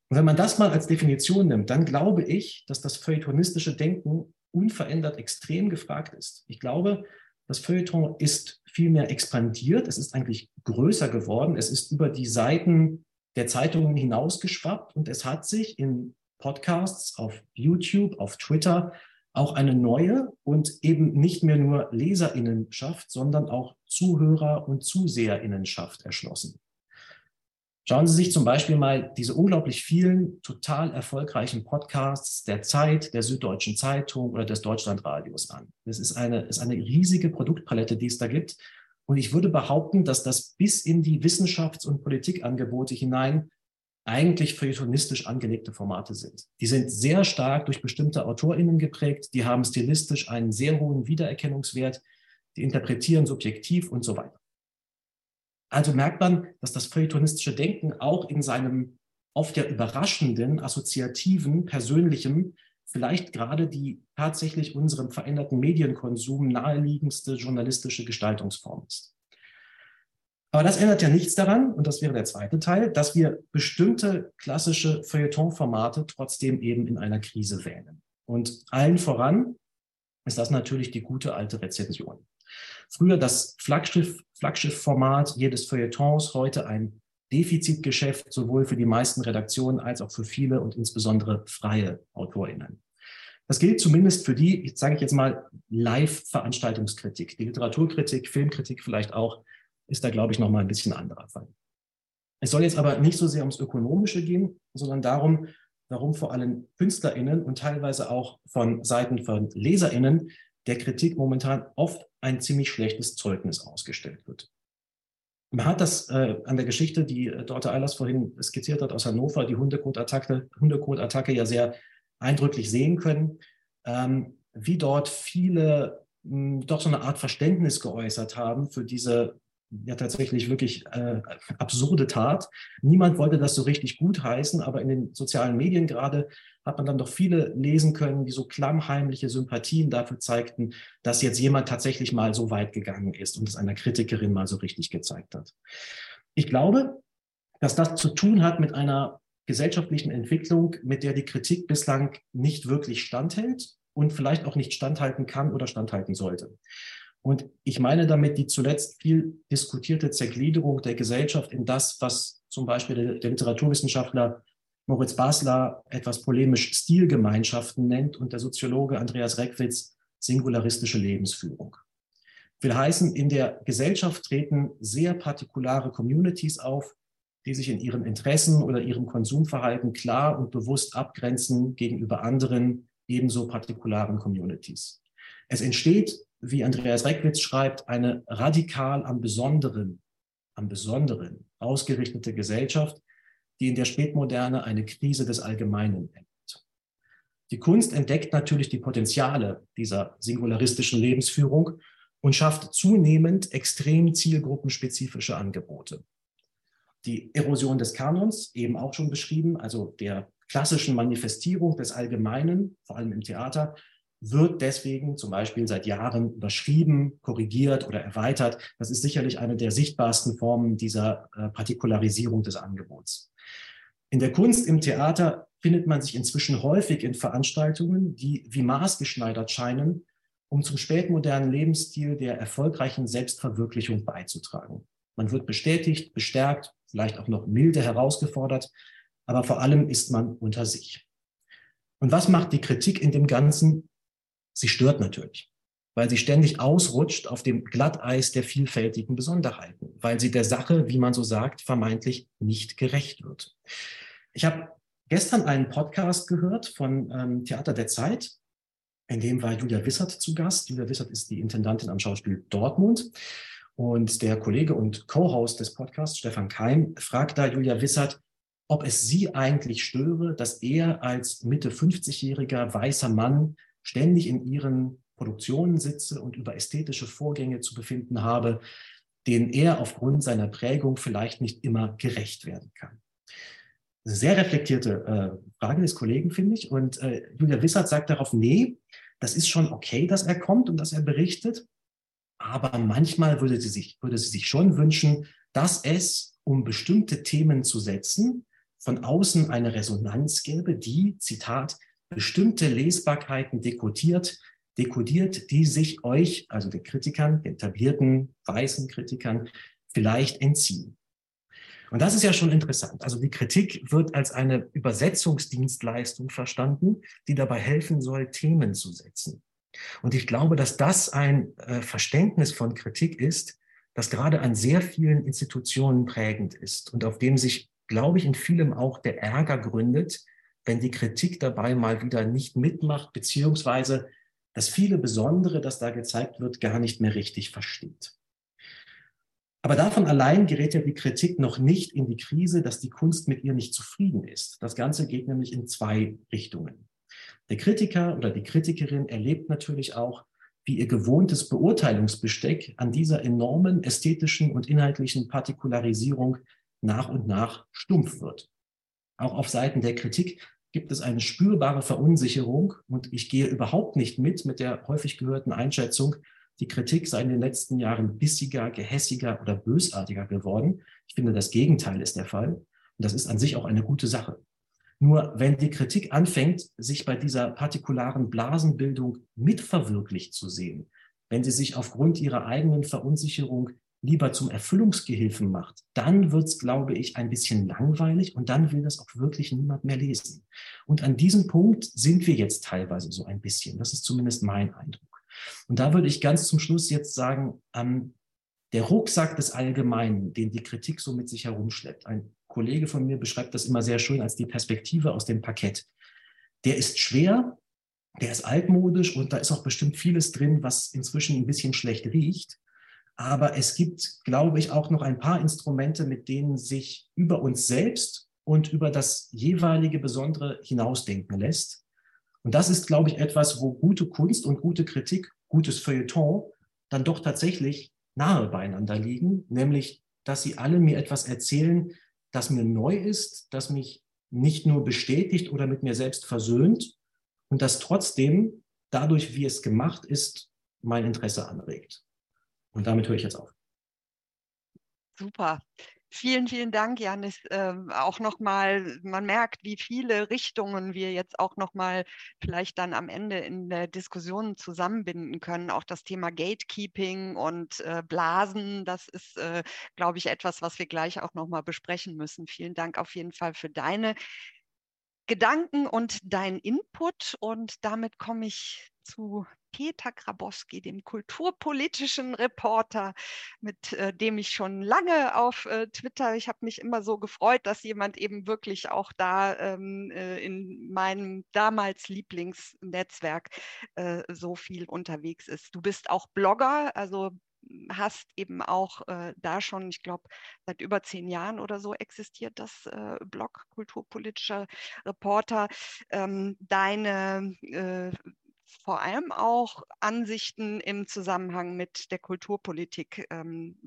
Und wenn man das mal als Definition nimmt, dann glaube ich, dass das feuilletonistische Denken unverändert extrem gefragt ist. Ich glaube, das Feuilleton ist viel mehr expandiert. Es ist eigentlich größer geworden. Es ist über die Seiten der Zeitungen hinausgeschwappt und es hat sich in Podcasts, auf YouTube, auf Twitter auch eine neue und eben nicht mehr nur Leserinnenschaft, sondern auch Zuhörer- und Zuseherinnenschaft erschlossen. Schauen Sie sich zum Beispiel mal diese unglaublich vielen total erfolgreichen Podcasts der Zeit, der Süddeutschen Zeitung oder des Deutschlandradios an. Das ist eine, ist eine riesige Produktpalette, die es da gibt. Und ich würde behaupten, dass das bis in die Wissenschafts- und Politikangebote hinein eigentlich feuilletonistisch angelegte Formate sind. Die sind sehr stark durch bestimmte AutorInnen geprägt, die haben stilistisch einen sehr hohen Wiedererkennungswert, die interpretieren subjektiv und so weiter. Also merkt man, dass das feuilletonistische Denken auch in seinem oft ja überraschenden, assoziativen, persönlichen, vielleicht gerade die tatsächlich unserem veränderten Medienkonsum naheliegendste journalistische Gestaltungsform ist. Aber das ändert ja nichts daran, und das wäre der zweite Teil, dass wir bestimmte klassische Feuilleton-Formate trotzdem eben in einer Krise wählen. Und allen voran ist das natürlich die gute alte Rezension. Früher das Flaggschiff, Flaggschiff-Format jedes Feuilletons, heute ein Defizitgeschäft, sowohl für die meisten Redaktionen als auch für viele und insbesondere freie AutorInnen. Das gilt zumindest für die, sage ich jetzt mal, Live-Veranstaltungskritik. Die Literaturkritik, Filmkritik vielleicht auch, ist da, glaube ich, nochmal ein bisschen anderer Fall. Es soll jetzt aber nicht so sehr ums Ökonomische gehen, sondern darum, warum vor allem KünstlerInnen und teilweise auch von Seiten von LeserInnen der Kritik momentan oft ein ziemlich schlechtes Zeugnis ausgestellt wird. Man hat das äh, an der Geschichte, die äh, Dorte Eilers vorhin skizziert hat aus Hannover, die Hundekot-Attacke Hundekot -Attacke ja sehr eindrücklich sehen können, ähm, wie dort viele mh, doch so eine Art Verständnis geäußert haben für diese ja tatsächlich wirklich äh, absurde Tat. Niemand wollte das so richtig gutheißen, aber in den sozialen Medien gerade hat man dann doch viele lesen können, die so klammheimliche Sympathien dafür zeigten, dass jetzt jemand tatsächlich mal so weit gegangen ist und es einer Kritikerin mal so richtig gezeigt hat. Ich glaube, dass das zu tun hat mit einer gesellschaftlichen Entwicklung, mit der die Kritik bislang nicht wirklich standhält und vielleicht auch nicht standhalten kann oder standhalten sollte. Und ich meine damit die zuletzt viel diskutierte Zergliederung der Gesellschaft in das, was zum Beispiel der, der Literaturwissenschaftler Moritz Basler etwas polemisch Stilgemeinschaften nennt und der Soziologe Andreas Reckwitz singularistische Lebensführung. Will heißen, in der Gesellschaft treten sehr partikulare Communities auf, die sich in ihren Interessen oder ihrem Konsumverhalten klar und bewusst abgrenzen gegenüber anderen ebenso partikularen Communities. Es entsteht wie Andreas Reckwitz schreibt, eine radikal am Besonderen, am Besonderen ausgerichtete Gesellschaft, die in der Spätmoderne eine Krise des Allgemeinen nennt. Die Kunst entdeckt natürlich die Potenziale dieser singularistischen Lebensführung und schafft zunehmend extrem zielgruppenspezifische Angebote. Die Erosion des Kanons, eben auch schon beschrieben, also der klassischen Manifestierung des Allgemeinen, vor allem im Theater, wird deswegen zum Beispiel seit Jahren überschrieben, korrigiert oder erweitert. Das ist sicherlich eine der sichtbarsten Formen dieser äh, Partikularisierung des Angebots. In der Kunst, im Theater findet man sich inzwischen häufig in Veranstaltungen, die wie maßgeschneidert scheinen, um zum spätmodernen Lebensstil der erfolgreichen Selbstverwirklichung beizutragen. Man wird bestätigt, bestärkt, vielleicht auch noch milde herausgefordert, aber vor allem ist man unter sich. Und was macht die Kritik in dem Ganzen? Sie stört natürlich, weil sie ständig ausrutscht auf dem Glatteis der vielfältigen Besonderheiten, weil sie der Sache, wie man so sagt, vermeintlich nicht gerecht wird. Ich habe gestern einen Podcast gehört von ähm, Theater der Zeit, in dem war Julia Wissert zu Gast. Julia Wissert ist die Intendantin am Schauspiel Dortmund. Und der Kollege und Co-Host des Podcasts, Stefan Keim, fragt da Julia Wissert, ob es sie eigentlich störe, dass er als Mitte 50-jähriger weißer Mann ständig in ihren Produktionen sitze und über ästhetische Vorgänge zu befinden habe, denen er aufgrund seiner Prägung vielleicht nicht immer gerecht werden kann. Sehr reflektierte äh, Frage des Kollegen, finde ich. Und äh, Julia Wissert sagt darauf, nee, das ist schon okay, dass er kommt und dass er berichtet. Aber manchmal würde sie sich, würde sie sich schon wünschen, dass es, um bestimmte Themen zu setzen, von außen eine Resonanz gäbe, die, Zitat, bestimmte Lesbarkeiten dekodiert, dekodiert, die sich euch, also den Kritikern, den etablierten weißen Kritikern, vielleicht entziehen. Und das ist ja schon interessant. Also die Kritik wird als eine Übersetzungsdienstleistung verstanden, die dabei helfen soll, Themen zu setzen. Und ich glaube, dass das ein äh, Verständnis von Kritik ist, das gerade an sehr vielen Institutionen prägend ist und auf dem sich, glaube ich, in vielem auch der Ärger gründet, wenn die Kritik dabei mal wieder nicht mitmacht, beziehungsweise das viele Besondere, das da gezeigt wird, gar nicht mehr richtig versteht. Aber davon allein gerät ja die Kritik noch nicht in die Krise, dass die Kunst mit ihr nicht zufrieden ist. Das Ganze geht nämlich in zwei Richtungen. Der Kritiker oder die Kritikerin erlebt natürlich auch, wie ihr gewohntes Beurteilungsbesteck an dieser enormen ästhetischen und inhaltlichen Partikularisierung nach und nach stumpf wird. Auch auf Seiten der Kritik gibt es eine spürbare Verunsicherung und ich gehe überhaupt nicht mit mit der häufig gehörten Einschätzung, die Kritik sei in den letzten Jahren bissiger, gehässiger oder bösartiger geworden. Ich finde, das Gegenteil ist der Fall. Und das ist an sich auch eine gute Sache. Nur wenn die Kritik anfängt, sich bei dieser partikularen Blasenbildung mitverwirklicht zu sehen, wenn sie sich aufgrund ihrer eigenen Verunsicherung lieber zum Erfüllungsgehilfen macht, dann wird es, glaube ich, ein bisschen langweilig und dann will das auch wirklich niemand mehr lesen. Und an diesem Punkt sind wir jetzt teilweise so ein bisschen. Das ist zumindest mein Eindruck. Und da würde ich ganz zum Schluss jetzt sagen, ähm, der Rucksack des Allgemeinen, den die Kritik so mit sich herumschleppt, ein Kollege von mir beschreibt das immer sehr schön als die Perspektive aus dem Parkett. Der ist schwer, der ist altmodisch und da ist auch bestimmt vieles drin, was inzwischen ein bisschen schlecht riecht. Aber es gibt, glaube ich, auch noch ein paar Instrumente, mit denen sich über uns selbst und über das jeweilige Besondere hinausdenken lässt. Und das ist, glaube ich, etwas, wo gute Kunst und gute Kritik, gutes Feuilleton dann doch tatsächlich nahe beieinander liegen, nämlich, dass sie alle mir etwas erzählen, das mir neu ist, das mich nicht nur bestätigt oder mit mir selbst versöhnt und das trotzdem dadurch, wie es gemacht ist, mein Interesse anregt. Und damit höre ich jetzt auf. Super. Vielen, vielen Dank, Janis. Ähm, auch nochmal, man merkt, wie viele Richtungen wir jetzt auch nochmal vielleicht dann am Ende in der Diskussion zusammenbinden können. Auch das Thema Gatekeeping und äh, Blasen, das ist, äh, glaube ich, etwas, was wir gleich auch nochmal besprechen müssen. Vielen Dank auf jeden Fall für deine Gedanken und deinen Input. Und damit komme ich zu Peter Grabowski, dem kulturpolitischen Reporter, mit äh, dem ich schon lange auf äh, Twitter, ich habe mich immer so gefreut, dass jemand eben wirklich auch da ähm, äh, in meinem damals Lieblingsnetzwerk äh, so viel unterwegs ist. Du bist auch Blogger, also hast eben auch äh, da schon, ich glaube, seit über zehn Jahren oder so existiert das äh, Blog Kulturpolitischer Reporter. Ähm, deine äh, vor allem auch Ansichten im Zusammenhang mit der Kulturpolitik ähm,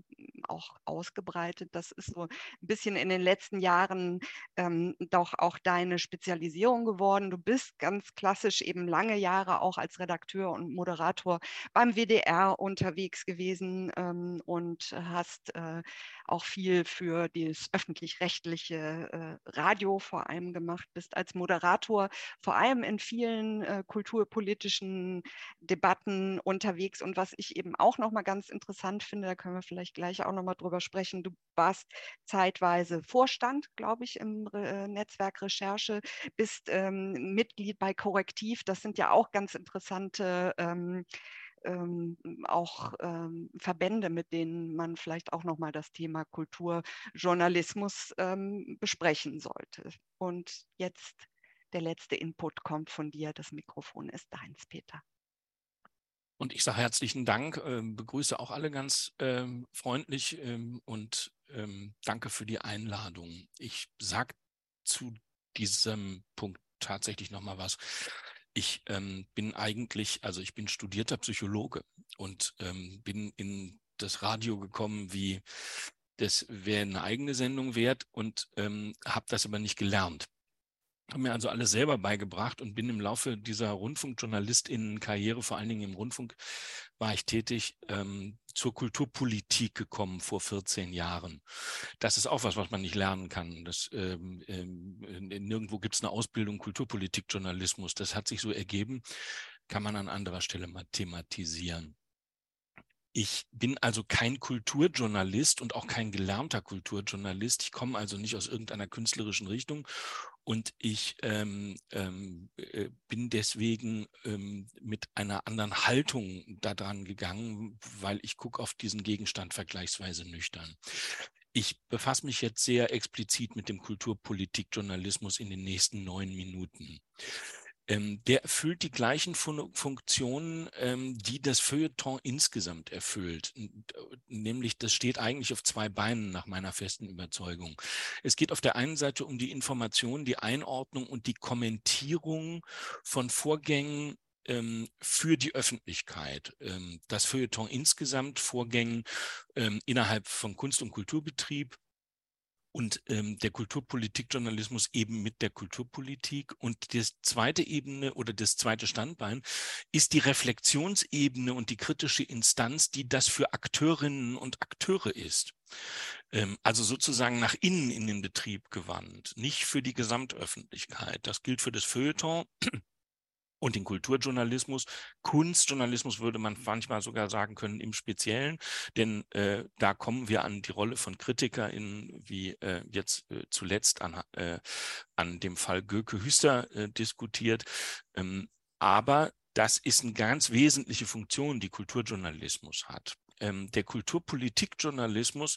auch ausgebreitet. Das ist so ein bisschen in den letzten Jahren ähm, doch auch deine Spezialisierung geworden. Du bist ganz klassisch eben lange Jahre auch als Redakteur und Moderator beim WDR unterwegs gewesen ähm, und hast äh, auch viel für das öffentlich-rechtliche äh, Radio vor allem gemacht, bist als Moderator vor allem in vielen äh, kulturpolitischen Debatten unterwegs. Und was ich eben auch noch mal ganz interessant finde, da können wir vielleicht gleich auch noch mal drüber sprechen. Du warst zeitweise Vorstand, glaube ich, im äh, Netzwerk Recherche, bist ähm, Mitglied bei Korrektiv. Das sind ja auch ganz interessante ähm, ähm, auch ähm, Verbände, mit denen man vielleicht auch nochmal das Thema Kulturjournalismus ähm, besprechen sollte. Und jetzt der letzte Input kommt von dir. Das Mikrofon ist deins, Peter. Und ich sage herzlichen Dank, äh, begrüße auch alle ganz äh, freundlich ähm, und ähm, danke für die Einladung. Ich sage zu diesem Punkt tatsächlich nochmal was. Ich ähm, bin eigentlich, also ich bin studierter Psychologe und ähm, bin in das Radio gekommen, wie das wäre eine eigene Sendung wert und ähm, habe das aber nicht gelernt habe mir also alles selber beigebracht und bin im Laufe dieser Rundfunkjournalistinnen-Karriere, vor allen Dingen im Rundfunk, war ich tätig, ähm, zur Kulturpolitik gekommen vor 14 Jahren. Das ist auch was, was man nicht lernen kann. Das, ähm, ähm, nirgendwo gibt es eine Ausbildung Kulturpolitikjournalismus. Das hat sich so ergeben, kann man an anderer Stelle mal thematisieren. Ich bin also kein Kulturjournalist und auch kein gelernter Kulturjournalist. Ich komme also nicht aus irgendeiner künstlerischen Richtung und ich ähm, ähm, äh, bin deswegen ähm, mit einer anderen Haltung daran gegangen, weil ich gucke auf diesen Gegenstand vergleichsweise nüchtern. Ich befasse mich jetzt sehr explizit mit dem Kulturpolitikjournalismus in den nächsten neun Minuten. Ähm, der erfüllt die gleichen Fun Funktionen, ähm, die das Feuilleton insgesamt erfüllt. Nämlich, das steht eigentlich auf zwei Beinen nach meiner festen Überzeugung. Es geht auf der einen Seite um die Information, die Einordnung und die Kommentierung von Vorgängen ähm, für die Öffentlichkeit. Ähm, das Feuilleton insgesamt, Vorgängen ähm, innerhalb von Kunst- und Kulturbetrieb und ähm, der Kulturpolitikjournalismus eben mit der Kulturpolitik. Und die zweite Ebene oder das zweite Standbein ist die Reflexionsebene und die kritische Instanz, die das für Akteurinnen und Akteure ist. Ähm, also sozusagen nach innen in den Betrieb gewandt, nicht für die Gesamtöffentlichkeit. Das gilt für das Feuilleton und den Kulturjournalismus. Kunstjournalismus würde man manchmal sogar sagen können im Speziellen, denn äh, da kommen wir an die Rolle von KritikerInnen, wie äh, jetzt äh, zuletzt an, äh, an dem Fall Göke Hüster äh, diskutiert. Ähm, aber das ist eine ganz wesentliche Funktion, die Kulturjournalismus hat ähm, der Kulturpolitikjournalismus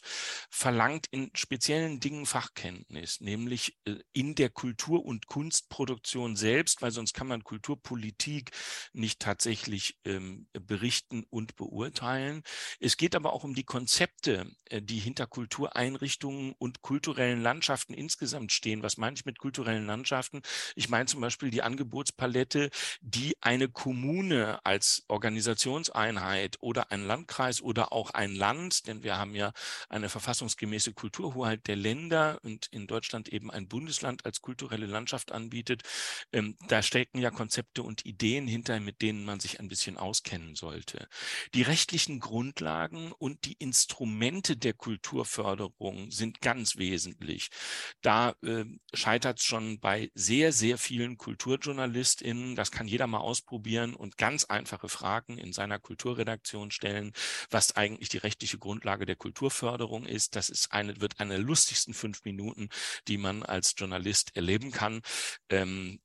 verlangt in speziellen Dingen Fachkenntnis, nämlich äh, in der Kultur- und Kunstproduktion selbst, weil sonst kann man Kulturpolitik nicht tatsächlich ähm, berichten und beurteilen. Es geht aber auch um die Konzepte, äh, die hinter Kultureinrichtungen und kulturellen Landschaften insgesamt stehen. Was meine ich mit kulturellen Landschaften? Ich meine zum Beispiel die Angebotspalette, die eine Kommune als Organisationseinheit oder ein Landkreis oder oder auch ein Land, denn wir haben ja eine verfassungsgemäße Kulturhoheit der Länder und in Deutschland eben ein Bundesland als kulturelle Landschaft anbietet. Ähm, da stecken ja Konzepte und Ideen hinter, mit denen man sich ein bisschen auskennen sollte. Die rechtlichen Grundlagen und die Instrumente der Kulturförderung sind ganz wesentlich. Da äh, scheitert es schon bei sehr, sehr vielen KulturjournalistInnen. Das kann jeder mal ausprobieren und ganz einfache Fragen in seiner Kulturredaktion stellen. Was was eigentlich die rechtliche Grundlage der Kulturförderung ist. Das ist eine, wird eine der lustigsten fünf Minuten, die man als Journalist erleben kann. Ähm,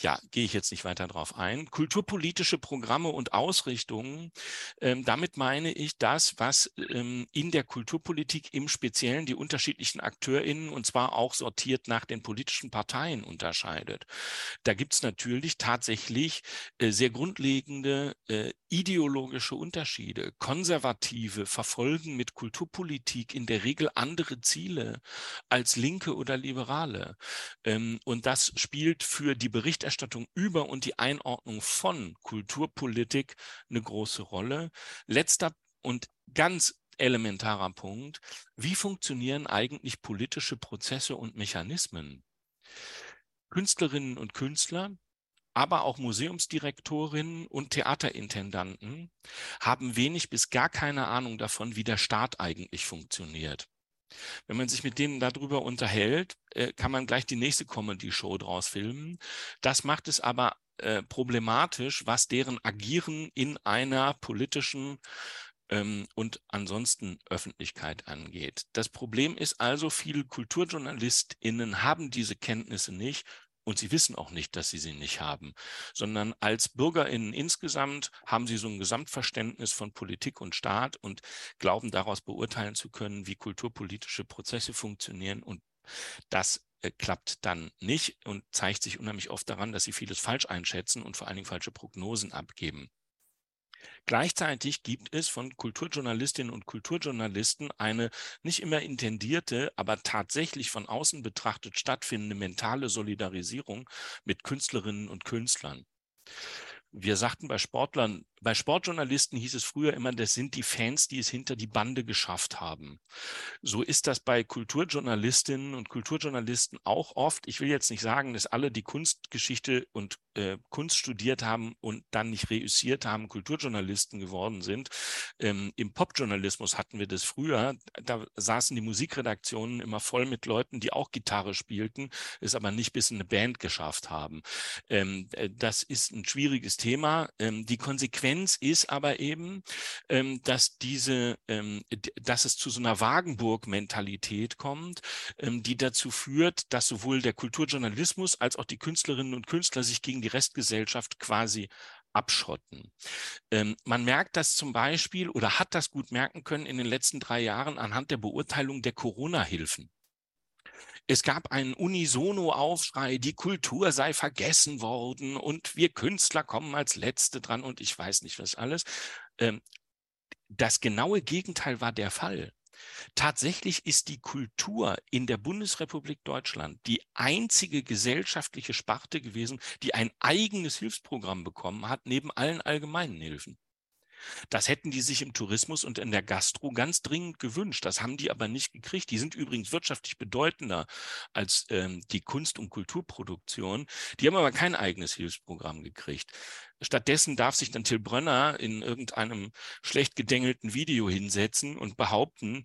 ja, gehe ich jetzt nicht weiter drauf ein. Kulturpolitische Programme und Ausrichtungen, ähm, damit meine ich das, was ähm, in der Kulturpolitik im Speziellen die unterschiedlichen AkteurInnen und zwar auch sortiert nach den politischen Parteien unterscheidet. Da gibt es natürlich tatsächlich äh, sehr grundlegende äh, ideologische Unterschiede. Konservative verfolgen mit Kulturpolitik in der Regel andere Ziele als Linke oder Liberale. Ähm, und das spielt für die Berichterstattung über und die Einordnung von Kulturpolitik eine große Rolle. Letzter und ganz elementarer Punkt, wie funktionieren eigentlich politische Prozesse und Mechanismen? Künstlerinnen und Künstler aber auch Museumsdirektorinnen und Theaterintendanten haben wenig bis gar keine Ahnung davon, wie der Staat eigentlich funktioniert. Wenn man sich mit denen darüber unterhält, äh, kann man gleich die nächste Comedy-Show draus filmen. Das macht es aber äh, problematisch, was deren Agieren in einer politischen ähm, und ansonsten Öffentlichkeit angeht. Das Problem ist also, viele KulturjournalistInnen haben diese Kenntnisse nicht und sie wissen auch nicht, dass sie sie nicht haben, sondern als Bürgerinnen insgesamt haben sie so ein Gesamtverständnis von Politik und Staat und glauben daraus beurteilen zu können, wie kulturpolitische Prozesse funktionieren. Und das äh, klappt dann nicht und zeigt sich unheimlich oft daran, dass sie vieles falsch einschätzen und vor allen Dingen falsche Prognosen abgeben. Gleichzeitig gibt es von Kulturjournalistinnen und Kulturjournalisten eine nicht immer intendierte, aber tatsächlich von außen betrachtet stattfindende mentale Solidarisierung mit Künstlerinnen und Künstlern. Wir sagten bei Sportlern, bei Sportjournalisten hieß es früher immer, das sind die Fans, die es hinter die Bande geschafft haben. So ist das bei Kulturjournalistinnen und Kulturjournalisten auch oft. Ich will jetzt nicht sagen, dass alle die Kunstgeschichte und äh, Kunst studiert haben und dann nicht reüssiert haben, Kulturjournalisten geworden sind. Ähm, Im Popjournalismus hatten wir das früher. Da saßen die Musikredaktionen immer voll mit Leuten, die auch Gitarre spielten, es aber nicht bis in eine Band geschafft haben. Ähm, äh, das ist ein schwieriges Thema. Ähm, die Konsequenz ist aber eben, ähm, dass diese, ähm, dass es zu so einer Wagenburg-Mentalität kommt, ähm, die dazu führt, dass sowohl der Kulturjournalismus als auch die Künstlerinnen und Künstler sich gegen die Restgesellschaft quasi abschotten. Ähm, man merkt das zum Beispiel oder hat das gut merken können in den letzten drei Jahren anhand der Beurteilung der Corona-Hilfen. Es gab einen Unisono-Aufschrei, die Kultur sei vergessen worden und wir Künstler kommen als Letzte dran und ich weiß nicht was alles. Ähm, das genaue Gegenteil war der Fall. Tatsächlich ist die Kultur in der Bundesrepublik Deutschland die einzige gesellschaftliche Sparte gewesen, die ein eigenes Hilfsprogramm bekommen hat, neben allen allgemeinen Hilfen. Das hätten die sich im Tourismus und in der Gastro ganz dringend gewünscht. Das haben die aber nicht gekriegt. Die sind übrigens wirtschaftlich bedeutender als ähm, die Kunst- und Kulturproduktion. Die haben aber kein eigenes Hilfsprogramm gekriegt. Stattdessen darf sich dann Till Brönner in irgendeinem schlecht gedengelten Video hinsetzen und behaupten,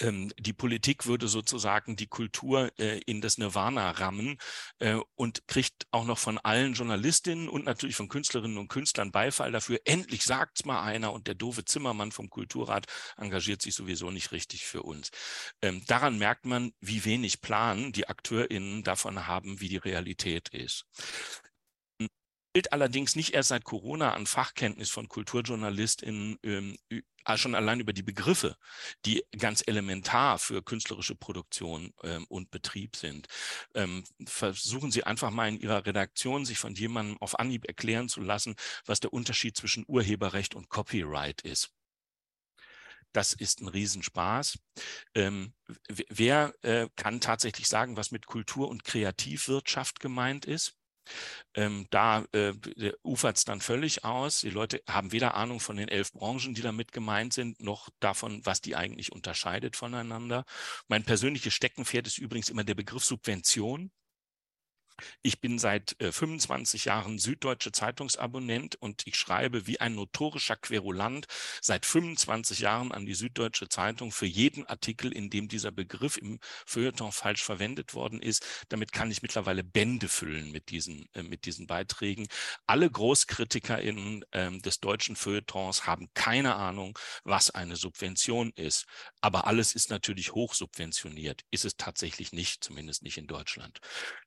die Politik würde sozusagen die Kultur äh, in das Nirvana rammen äh, und kriegt auch noch von allen Journalistinnen und natürlich von Künstlerinnen und Künstlern Beifall dafür. Endlich sagt's mal einer und der doofe Zimmermann vom Kulturrat engagiert sich sowieso nicht richtig für uns. Ähm, daran merkt man, wie wenig Plan die AkteurInnen davon haben, wie die Realität ist gilt allerdings nicht erst seit Corona an Fachkenntnis von KulturjournalistInnen ähm, schon allein über die Begriffe, die ganz elementar für künstlerische Produktion ähm, und Betrieb sind. Ähm, versuchen Sie einfach mal in Ihrer Redaktion, sich von jemandem auf Anhieb erklären zu lassen, was der Unterschied zwischen Urheberrecht und Copyright ist. Das ist ein Riesenspaß. Ähm, wer äh, kann tatsächlich sagen, was mit Kultur- und Kreativwirtschaft gemeint ist? Ähm, da äh, ufert es dann völlig aus. Die Leute haben weder Ahnung von den elf Branchen, die damit gemeint sind, noch davon, was die eigentlich unterscheidet voneinander. Mein persönliches Steckenpferd ist übrigens immer der Begriff Subvention. Ich bin seit äh, 25 Jahren Süddeutsche Zeitungsabonnent und ich schreibe wie ein notorischer Querulant seit 25 Jahren an die Süddeutsche Zeitung für jeden Artikel, in dem dieser Begriff im Feuilleton falsch verwendet worden ist. Damit kann ich mittlerweile Bände füllen mit diesen, äh, mit diesen Beiträgen. Alle GroßkritikerInnen äh, des deutschen Feuilletons haben keine Ahnung, was eine Subvention ist. Aber alles ist natürlich hochsubventioniert. Ist es tatsächlich nicht, zumindest nicht in Deutschland.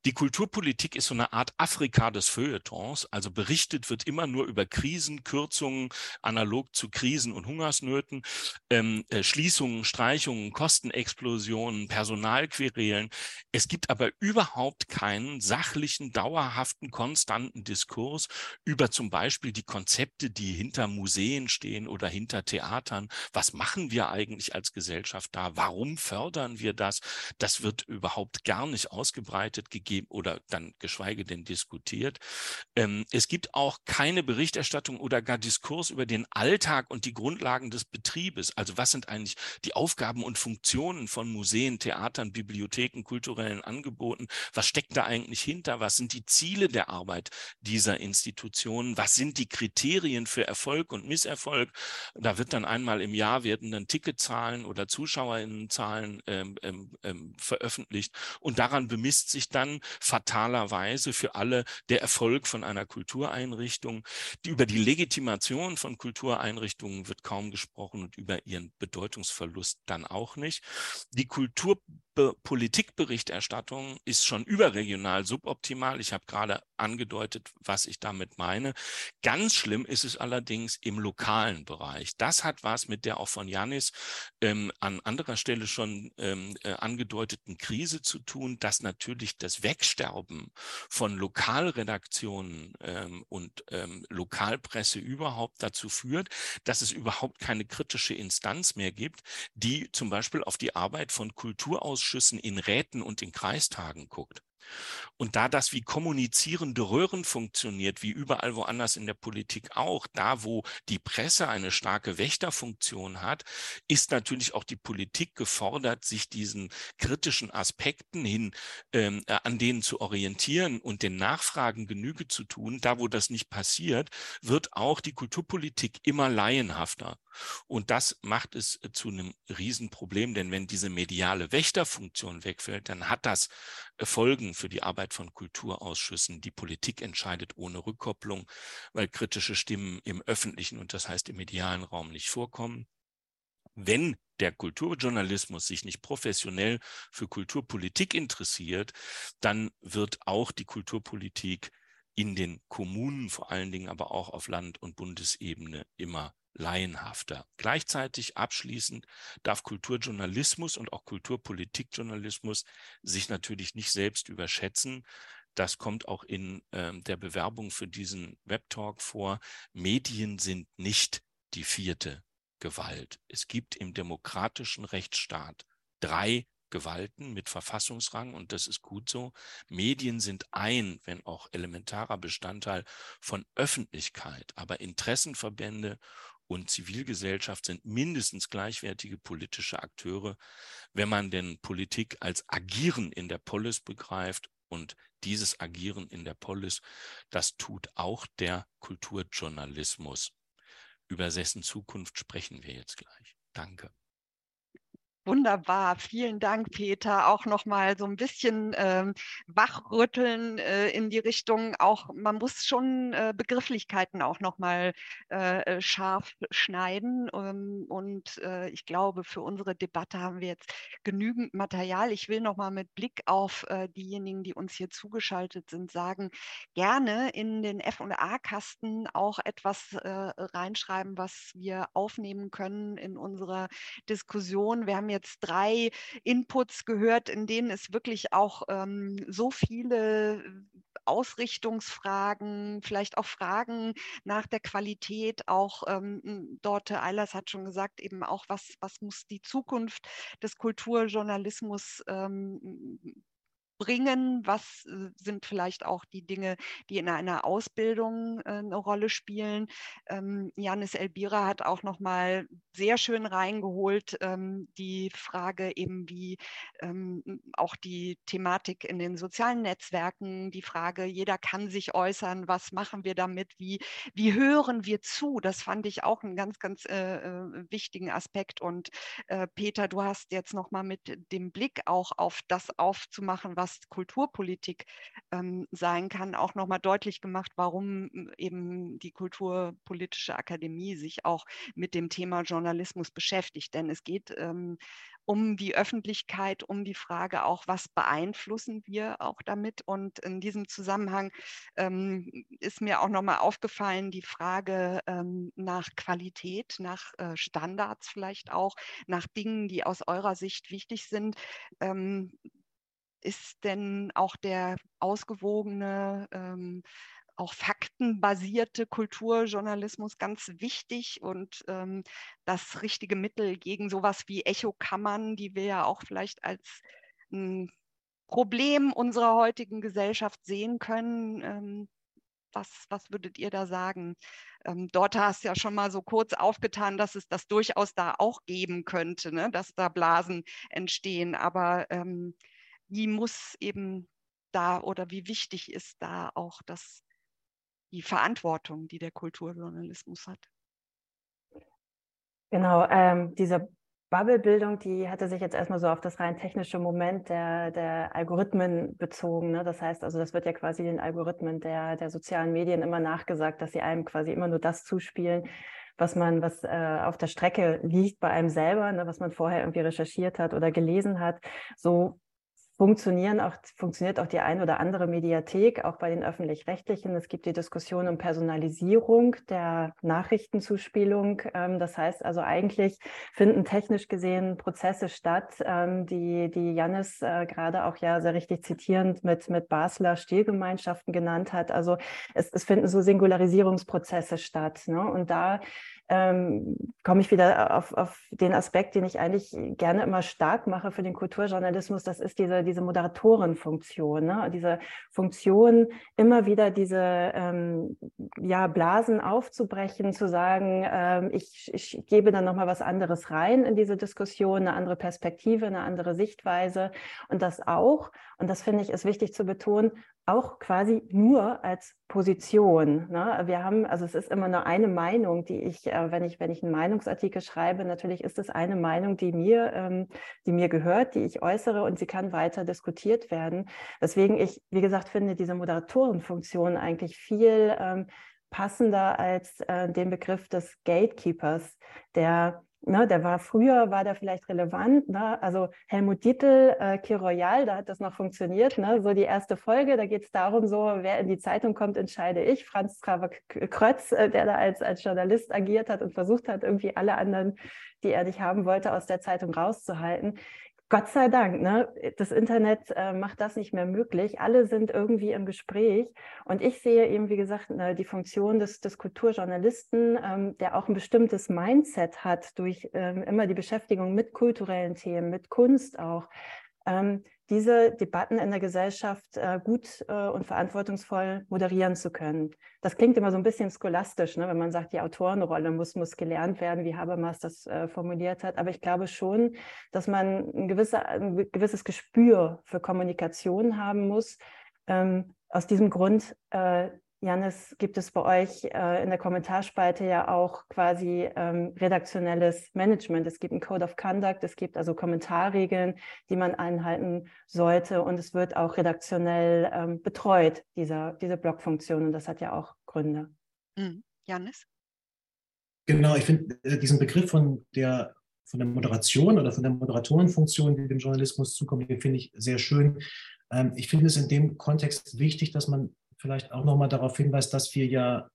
Die Kulturpolitik ist so eine Art Afrika des Feuilletons. Also berichtet wird immer nur über Krisen, Kürzungen, analog zu Krisen und Hungersnöten, ähm, äh, Schließungen, Streichungen, Kostenexplosionen, Personalquerelen. Es gibt aber überhaupt keinen sachlichen, dauerhaften, konstanten Diskurs über zum Beispiel die Konzepte, die hinter Museen stehen oder hinter Theatern. Was machen wir eigentlich als Gesellschaft da? Warum fördern wir das? Das wird überhaupt gar nicht ausgebreitet gegeben oder dann geschweige denn diskutiert. Ähm, es gibt auch keine Berichterstattung oder gar Diskurs über den Alltag und die Grundlagen des Betriebes. Also was sind eigentlich die Aufgaben und Funktionen von Museen, Theatern, Bibliotheken, kulturellen Angeboten? Was steckt da eigentlich hinter? Was sind die Ziele der Arbeit dieser Institutionen? Was sind die Kriterien für Erfolg und Misserfolg? Da wird dann einmal im Jahr werden dann Ticketzahlen oder Zuschauerinnenzahlen ähm, ähm, ähm veröffentlicht und daran bemisst sich dann, fatalerweise für alle der Erfolg von einer Kultureinrichtung. Über die Legitimation von Kultureinrichtungen wird kaum gesprochen und über ihren Bedeutungsverlust dann auch nicht. Die Kultur Politikberichterstattung ist schon überregional suboptimal. Ich habe gerade angedeutet, was ich damit meine. Ganz schlimm ist es allerdings im lokalen Bereich. Das hat was mit der auch von Janis ähm, an anderer Stelle schon ähm, äh, angedeuteten Krise zu tun, dass natürlich das Wegsterben von Lokalredaktionen ähm, und ähm, Lokalpresse überhaupt dazu führt, dass es überhaupt keine kritische Instanz mehr gibt, die zum Beispiel auf die Arbeit von Kulturausschüssen in Räten und in Kreistagen guckt. Und da das wie kommunizierende Röhren funktioniert, wie überall woanders in der Politik auch, da wo die Presse eine starke Wächterfunktion hat, ist natürlich auch die Politik gefordert, sich diesen kritischen Aspekten hin, ähm, äh, an denen zu orientieren und den Nachfragen Genüge zu tun. Da, wo das nicht passiert, wird auch die Kulturpolitik immer laienhafter. Und das macht es äh, zu einem Riesenproblem, denn wenn diese mediale Wächterfunktion wegfällt, dann hat das äh, Folgen für die Arbeit von Kulturausschüssen. Die Politik entscheidet ohne Rückkopplung, weil kritische Stimmen im öffentlichen und das heißt im medialen Raum nicht vorkommen. Wenn der Kulturjournalismus sich nicht professionell für Kulturpolitik interessiert, dann wird auch die Kulturpolitik in den Kommunen vor allen Dingen, aber auch auf Land- und Bundesebene immer laienhafter. Gleichzeitig abschließend darf Kulturjournalismus und auch Kulturpolitikjournalismus sich natürlich nicht selbst überschätzen. Das kommt auch in äh, der Bewerbung für diesen Webtalk vor. Medien sind nicht die vierte Gewalt. Es gibt im demokratischen Rechtsstaat drei Gewalten mit Verfassungsrang und das ist gut so. Medien sind ein, wenn auch elementarer Bestandteil von Öffentlichkeit, aber Interessenverbände und Zivilgesellschaft sind mindestens gleichwertige politische Akteure, wenn man denn Politik als Agieren in der Polis begreift. Und dieses Agieren in der Polis, das tut auch der Kulturjournalismus. Über dessen Zukunft sprechen wir jetzt gleich. Danke. Wunderbar, vielen Dank, Peter. Auch nochmal so ein bisschen ähm, wachrütteln äh, in die Richtung. Auch man muss schon äh, Begrifflichkeiten auch nochmal äh, äh, scharf schneiden. Ähm, und äh, ich glaube, für unsere Debatte haben wir jetzt genügend Material. Ich will nochmal mit Blick auf äh, diejenigen, die uns hier zugeschaltet sind, sagen, gerne in den FA-Kasten auch etwas äh, reinschreiben, was wir aufnehmen können in unserer Diskussion. Wir haben jetzt drei Inputs gehört, in denen es wirklich auch ähm, so viele Ausrichtungsfragen, vielleicht auch Fragen nach der Qualität, auch ähm, Dorte Eilers hat schon gesagt, eben auch, was, was muss die Zukunft des Kulturjournalismus ähm, bringen? Was äh, sind vielleicht auch die Dinge, die in einer Ausbildung äh, eine Rolle spielen? Ähm, Janis Elbira hat auch noch mal sehr schön reingeholt ähm, die Frage eben wie ähm, auch die Thematik in den sozialen Netzwerken, die Frage, jeder kann sich äußern, was machen wir damit, wie, wie hören wir zu? Das fand ich auch einen ganz, ganz äh, äh wichtigen Aspekt. Und äh, Peter, du hast jetzt noch mal mit dem Blick auch auf das aufzumachen, was was Kulturpolitik ähm, sein kann, auch nochmal deutlich gemacht, warum hm, eben die Kulturpolitische Akademie sich auch mit dem Thema Journalismus beschäftigt. Denn es geht ähm, um die Öffentlichkeit, um die Frage auch, was beeinflussen wir auch damit. Und in diesem Zusammenhang ähm, ist mir auch nochmal aufgefallen, die Frage ähm, nach Qualität, nach äh, Standards vielleicht auch, nach Dingen, die aus eurer Sicht wichtig sind. Ähm, ist denn auch der ausgewogene, ähm, auch faktenbasierte Kulturjournalismus ganz wichtig und ähm, das richtige Mittel gegen sowas wie Echokammern, die wir ja auch vielleicht als ein Problem unserer heutigen Gesellschaft sehen können. Ähm, was, was würdet ihr da sagen? Ähm, dort hast du ja schon mal so kurz aufgetan, dass es das durchaus da auch geben könnte, ne? dass da Blasen entstehen. Aber ähm, wie muss eben da oder wie wichtig ist da auch das, die Verantwortung, die der Kulturjournalismus hat? Genau, ähm, diese Bubblebildung, die hatte sich jetzt erstmal so auf das rein technische Moment der, der Algorithmen bezogen. Ne? Das heißt also, das wird ja quasi den Algorithmen der, der sozialen Medien immer nachgesagt, dass sie einem quasi immer nur das zuspielen, was man, was äh, auf der Strecke liegt bei einem selber, ne? was man vorher irgendwie recherchiert hat oder gelesen hat. So funktionieren auch, funktioniert auch die ein oder andere Mediathek, auch bei den öffentlich-rechtlichen. Es gibt die Diskussion um Personalisierung der Nachrichtenzuspielung. Ähm, das heißt also eigentlich finden technisch gesehen Prozesse statt, ähm, die, die Jannis äh, gerade auch ja sehr richtig zitierend mit, mit Basler Stilgemeinschaften genannt hat. Also es, es finden so Singularisierungsprozesse statt. Ne? Und da ähm, komme ich wieder auf, auf den Aspekt, den ich eigentlich gerne immer stark mache für den Kulturjournalismus. Das ist diese, diese Moderatorenfunktion, ne? diese Funktion, immer wieder diese ähm, ja, Blasen aufzubrechen, zu sagen, ähm, ich, ich gebe dann nochmal was anderes rein in diese Diskussion, eine andere Perspektive, eine andere Sichtweise und das auch, und das finde ich ist wichtig zu betonen, auch quasi nur als Position. Ne? Wir haben, also es ist immer nur eine Meinung, die ich, äh, wenn ich, wenn ich einen Meinungsartikel schreibe, natürlich ist es eine Meinung, die mir, ähm, die mir gehört, die ich äußere und sie kann weiter diskutiert werden. Deswegen ich, wie gesagt, finde diese Moderatorenfunktion eigentlich viel ähm, passender als äh, den Begriff des Gatekeepers, der Ne, der war früher, war der vielleicht relevant. Ne? Also Helmut Dietl, äh, Kiroyal, da hat das noch funktioniert. Ne? So die erste Folge, da geht es darum, so wer in die Zeitung kommt, entscheide ich. Franz Traver Krötz, äh, der da als, als Journalist agiert hat und versucht hat, irgendwie alle anderen, die er nicht haben wollte, aus der Zeitung rauszuhalten. Gott sei Dank, ne? das Internet äh, macht das nicht mehr möglich. Alle sind irgendwie im Gespräch. Und ich sehe eben, wie gesagt, ne, die Funktion des, des Kulturjournalisten, ähm, der auch ein bestimmtes Mindset hat durch ähm, immer die Beschäftigung mit kulturellen Themen, mit Kunst auch, ähm, diese Debatten in der Gesellschaft äh, gut äh, und verantwortungsvoll moderieren zu können. Das klingt immer so ein bisschen scholastisch, ne, wenn man sagt, die Autorenrolle muss, muss gelernt werden, wie Habermas das äh, formuliert hat. Aber ich glaube schon, dass man ein, gewisser, ein gewisses Gespür für Kommunikation haben muss. Ähm, aus diesem Grund äh, Janis, gibt es bei euch äh, in der Kommentarspalte ja auch quasi ähm, redaktionelles Management. Es gibt einen Code of Conduct, es gibt also Kommentarregeln, die man einhalten sollte und es wird auch redaktionell ähm, betreut, dieser, diese Blogfunktion und das hat ja auch Gründe. Mhm. Janis? Genau, ich finde äh, diesen Begriff von der, von der Moderation oder von der Moderatorenfunktion, die dem Journalismus zukommt, den finde ich sehr schön. Ähm, ich finde es in dem Kontext wichtig, dass man vielleicht auch nochmal darauf hinweist, dass wir ja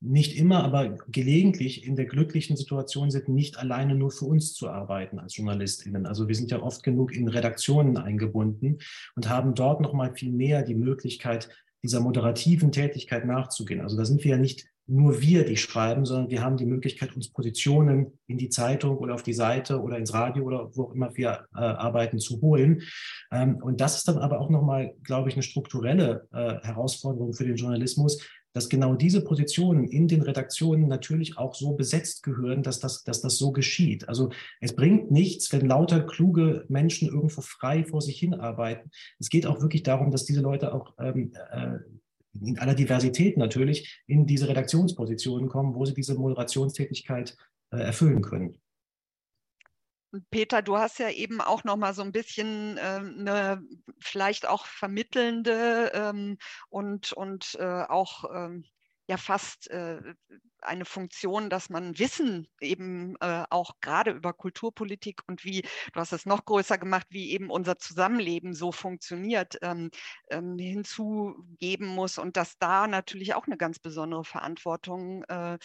nicht immer, aber gelegentlich in der glücklichen Situation sind, nicht alleine nur für uns zu arbeiten als JournalistInnen. Also wir sind ja oft genug in Redaktionen eingebunden und haben dort nochmal viel mehr die Möglichkeit, dieser moderativen Tätigkeit nachzugehen. Also da sind wir ja nicht nur wir, die schreiben, sondern wir haben die Möglichkeit, uns Positionen in die Zeitung oder auf die Seite oder ins Radio oder wo auch immer wir äh, arbeiten zu holen. Ähm, und das ist dann aber auch nochmal, glaube ich, eine strukturelle äh, Herausforderung für den Journalismus, dass genau diese Positionen in den Redaktionen natürlich auch so besetzt gehören, dass das, dass das so geschieht. Also es bringt nichts, wenn lauter kluge Menschen irgendwo frei vor sich hin arbeiten. Es geht auch wirklich darum, dass diese Leute auch ähm, äh, in aller Diversität natürlich in diese Redaktionspositionen kommen, wo sie diese Moderationstätigkeit äh, erfüllen können. Peter, du hast ja eben auch noch mal so ein bisschen äh, eine vielleicht auch vermittelnde ähm, und, und äh, auch ähm, ja fast äh, eine Funktion, dass man Wissen eben äh, auch gerade über Kulturpolitik und wie, du hast es noch größer gemacht, wie eben unser Zusammenleben so funktioniert, ähm, ähm, hinzugeben muss und dass da natürlich auch eine ganz besondere Verantwortung äh,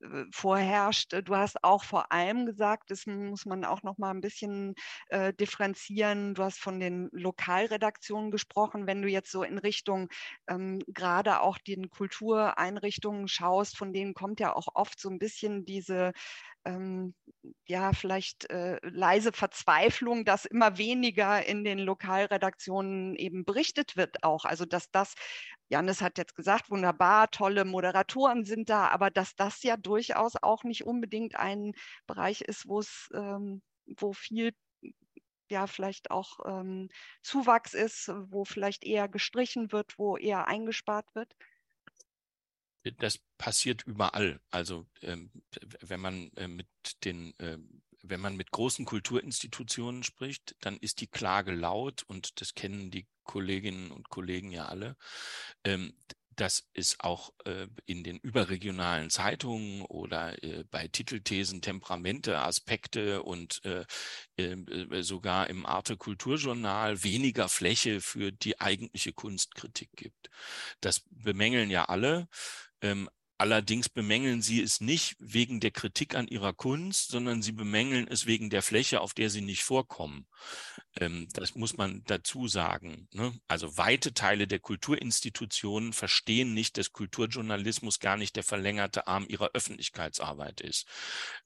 äh, vorherrscht. Du hast auch vor allem gesagt, das muss man auch noch mal ein bisschen äh, differenzieren. Du hast von den Lokalredaktionen gesprochen. Wenn du jetzt so in Richtung ähm, gerade auch den Kultureinrichtungen schaust, von denen kommt ja auch oft so ein bisschen diese ähm, ja, vielleicht äh, leise Verzweiflung, dass immer weniger in den Lokalredaktionen eben berichtet wird auch. Also dass das, Janis hat jetzt gesagt, wunderbar, tolle Moderatoren sind da, aber dass das ja durchaus auch nicht unbedingt ein Bereich ist, wo es, ähm, wo viel ja vielleicht auch ähm, Zuwachs ist, wo vielleicht eher gestrichen wird, wo eher eingespart wird das passiert überall. Also ähm, wenn man äh, mit den, äh, wenn man mit großen Kulturinstitutionen spricht, dann ist die Klage laut und das kennen die Kolleginnen und Kollegen ja alle. Ähm, das ist auch äh, in den überregionalen Zeitungen oder äh, bei Titelthesen Temperamente, Aspekte und äh, ähm, äh, sogar im Arte Kulturjournal weniger Fläche für die eigentliche Kunstkritik gibt. Das bemängeln ja alle. Ähm, Allerdings bemängeln sie es nicht wegen der Kritik an ihrer Kunst, sondern sie bemängeln es wegen der Fläche, auf der sie nicht vorkommen. Ähm, das muss man dazu sagen. Ne? Also weite Teile der Kulturinstitutionen verstehen nicht, dass Kulturjournalismus gar nicht der verlängerte Arm ihrer Öffentlichkeitsarbeit ist.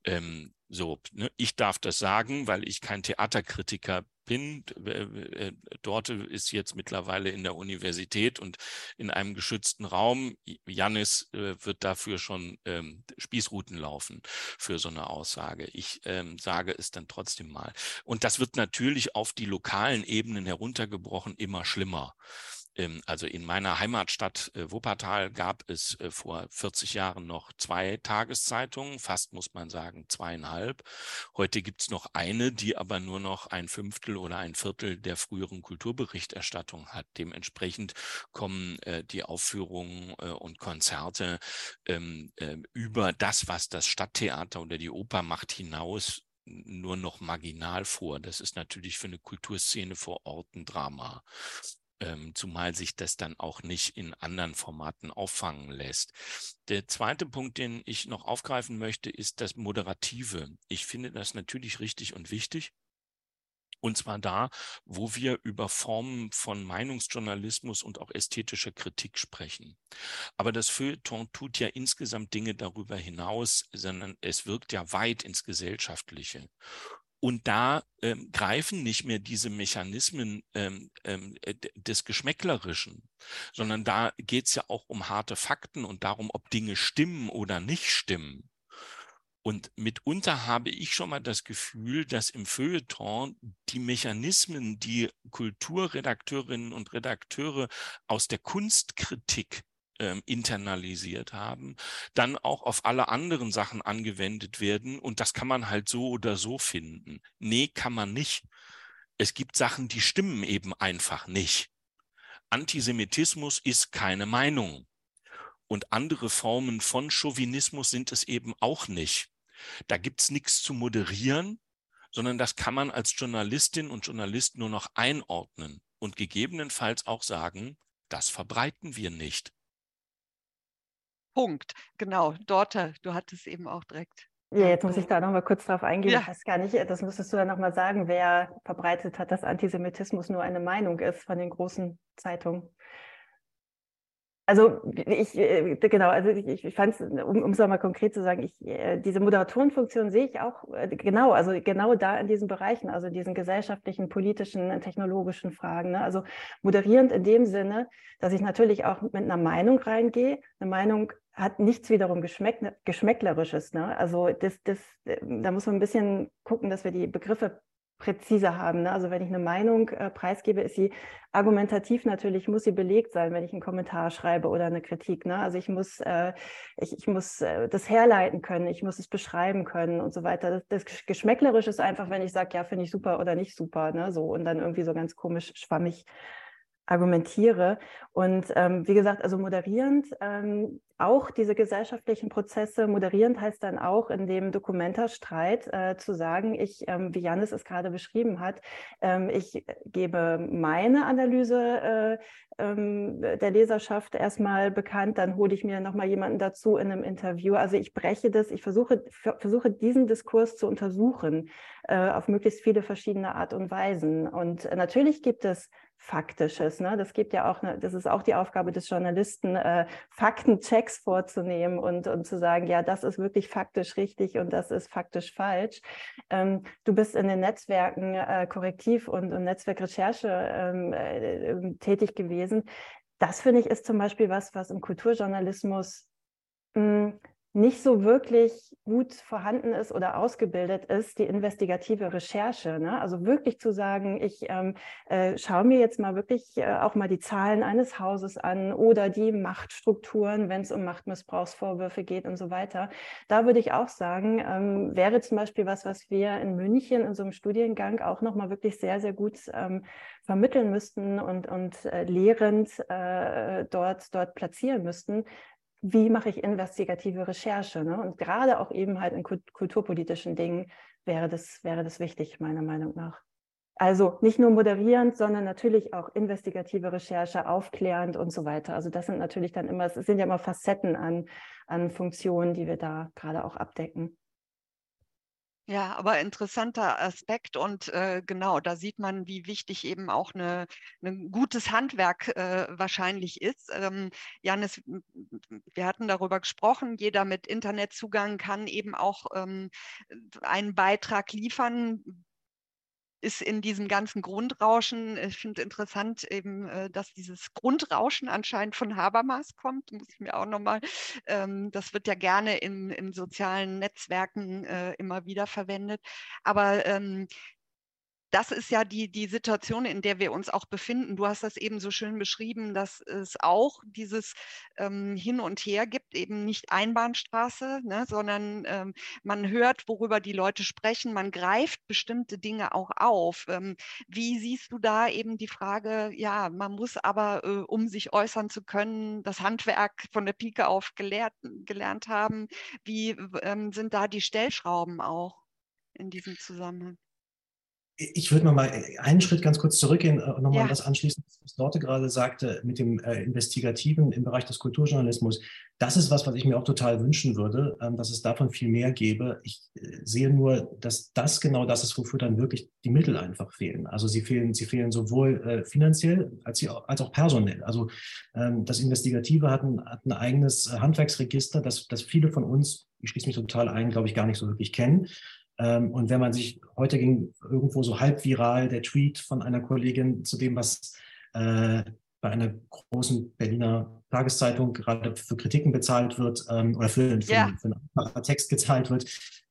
Ähm, so, ne? ich darf das sagen, weil ich kein Theaterkritiker bin. Äh, dort ist jetzt mittlerweile in der Universität und in einem geschützten Raum. Janis äh, wird dafür schon ähm, Spießruten laufen für so eine Aussage. Ich ähm, sage es dann trotzdem mal. Und das wird natürlich auf die lokalen Ebenen heruntergebrochen immer schlimmer. Ähm, also in meiner Heimatstadt äh, Wuppertal gab es äh, vor 40 Jahren noch zwei Tageszeitungen, fast muss man sagen zweieinhalb. Heute gibt es noch eine, die aber nur noch ein Fünftel oder ein Viertel der früheren Kulturberichterstattung hat. Dementsprechend kommen äh, die Aufführungen und Konzerte ähm, über das, was das Stadttheater oder die Oper macht, hinaus nur noch marginal vor. Das ist natürlich für eine Kulturszene vor Ort ein Drama ähm, zumal sich das dann auch nicht in anderen Formaten auffangen lässt. Der zweite Punkt, den ich noch aufgreifen möchte, ist das Moderative. Ich finde das natürlich richtig und wichtig. Und zwar da, wo wir über Formen von Meinungsjournalismus und auch ästhetischer Kritik sprechen. Aber das Feuilleton tut ja insgesamt Dinge darüber hinaus, sondern es wirkt ja weit ins Gesellschaftliche. Und da ähm, greifen nicht mehr diese Mechanismen ähm, ähm, äh, des Geschmäcklerischen, sondern da geht es ja auch um harte Fakten und darum, ob Dinge stimmen oder nicht stimmen. Und mitunter habe ich schon mal das Gefühl, dass im Feuilleton die Mechanismen, die Kulturredakteurinnen und Redakteure aus der Kunstkritik ähm, internalisiert haben, dann auch auf alle anderen Sachen angewendet werden. Und das kann man halt so oder so finden. Nee, kann man nicht. Es gibt Sachen, die stimmen eben einfach nicht. Antisemitismus ist keine Meinung. Und andere Formen von Chauvinismus sind es eben auch nicht. Da gibt es nichts zu moderieren, sondern das kann man als Journalistin und Journalist nur noch einordnen und gegebenenfalls auch sagen, das verbreiten wir nicht. Punkt. Genau, Dorte, du hattest eben auch direkt. Ja, jetzt muss ich da nochmal kurz drauf eingehen. Ja. Ich weiß gar nicht, das müsstest du dann nochmal sagen, wer verbreitet hat, dass Antisemitismus nur eine Meinung ist von den großen Zeitungen. Also ich, äh, genau, also ich, ich fand es, um es nochmal konkret zu sagen, ich, äh, diese Moderatorenfunktion sehe ich auch äh, genau, also genau da in diesen Bereichen, also diesen gesellschaftlichen, politischen, technologischen Fragen. Ne? Also moderierend in dem Sinne, dass ich natürlich auch mit einer Meinung reingehe. Eine Meinung hat nichts wiederum Geschmäck, Geschmäcklerisches. Ne? Also das, das, da muss man ein bisschen gucken, dass wir die Begriffe präzise haben. Ne? Also wenn ich eine Meinung äh, preisgebe, ist sie argumentativ natürlich, muss sie belegt sein, wenn ich einen Kommentar schreibe oder eine Kritik. Ne? Also ich muss, äh, ich, ich muss äh, das herleiten können, ich muss es beschreiben können und so weiter. Das, das Geschmäcklerisch ist einfach, wenn ich sage, ja, finde ich super oder nicht super, ne? so und dann irgendwie so ganz komisch schwammig argumentiere. Und ähm, wie gesagt, also moderierend ähm, auch diese gesellschaftlichen Prozesse, moderierend heißt dann auch in dem Dokumentarstreit äh, zu sagen, ich, ähm, wie Janis es gerade beschrieben hat, ähm, ich gebe meine Analyse äh, ähm, der Leserschaft erstmal bekannt, dann hole ich mir nochmal jemanden dazu in einem Interview. Also ich breche das, ich versuche, versuche diesen Diskurs zu untersuchen äh, auf möglichst viele verschiedene Art und Weisen. Und natürlich gibt es Faktisches. Ne? Das gibt ja auch, eine, das ist auch die Aufgabe des Journalisten, äh, Faktenchecks vorzunehmen und, und zu sagen, ja, das ist wirklich faktisch richtig und das ist faktisch falsch. Ähm, du bist in den Netzwerken äh, Korrektiv und, und Netzwerkrecherche ähm, äh, tätig gewesen. Das finde ich ist zum Beispiel was, was im Kulturjournalismus mh, hm, nicht so wirklich gut vorhanden ist oder ausgebildet ist, die investigative Recherche. Ne? Also wirklich zu sagen, ich ähm, äh, schaue mir jetzt mal wirklich äh, auch mal die Zahlen eines Hauses an oder die Machtstrukturen, wenn es um Machtmissbrauchsvorwürfe geht und so weiter. Da würde ich auch sagen, ähm, wäre zum Beispiel was, was wir in München in so einem Studiengang auch nochmal wirklich sehr, sehr gut ähm, vermitteln müssten und, und äh, lehrend äh, dort, dort platzieren müssten, wie mache ich investigative Recherche? Ne? Und gerade auch eben halt in kulturpolitischen Dingen wäre das, wäre das wichtig, meiner Meinung nach. Also nicht nur moderierend, sondern natürlich auch investigative Recherche, aufklärend und so weiter. Also das sind natürlich dann immer, es sind ja immer Facetten an, an Funktionen, die wir da gerade auch abdecken. Ja, aber interessanter Aspekt und äh, genau, da sieht man, wie wichtig eben auch ein ne gutes Handwerk äh, wahrscheinlich ist. Ähm, Janis, wir hatten darüber gesprochen, jeder mit Internetzugang kann eben auch ähm, einen Beitrag liefern ist in diesem ganzen Grundrauschen, ich finde interessant eben, äh, dass dieses Grundrauschen anscheinend von Habermas kommt, muss ich mir auch nochmal, ähm, das wird ja gerne in, in sozialen Netzwerken äh, immer wieder verwendet. Aber ähm, das ist ja die, die Situation, in der wir uns auch befinden. Du hast das eben so schön beschrieben, dass es auch dieses ähm, Hin und Her gibt, eben nicht Einbahnstraße, ne, sondern ähm, man hört, worüber die Leute sprechen, man greift bestimmte Dinge auch auf. Ähm, wie siehst du da eben die Frage, ja, man muss aber, äh, um sich äußern zu können, das Handwerk von der Pike auf gelehrt, gelernt haben. Wie ähm, sind da die Stellschrauben auch in diesem Zusammenhang? Ich würde mal einen Schritt ganz kurz zurückgehen und nochmal ja. das anschließen, was Dorte gerade sagte, mit dem äh, Investigativen im Bereich des Kulturjournalismus. Das ist was, was ich mir auch total wünschen würde, ähm, dass es davon viel mehr gäbe. Ich äh, sehe nur, dass das genau das ist, wofür dann wirklich die Mittel einfach fehlen. Also sie fehlen, sie fehlen sowohl äh, finanziell als, auch, als auch personell. Also ähm, das Investigative hat ein, hat ein eigenes Handwerksregister, das, das viele von uns, ich schließe mich total ein, glaube ich, gar nicht so wirklich kennen. Ähm, und wenn man sich, heute ging irgendwo so halb viral der Tweet von einer Kollegin zu dem, was äh, bei einer großen Berliner Tageszeitung gerade für Kritiken bezahlt wird ähm, oder für, für, ja. für einen Text gezahlt wird.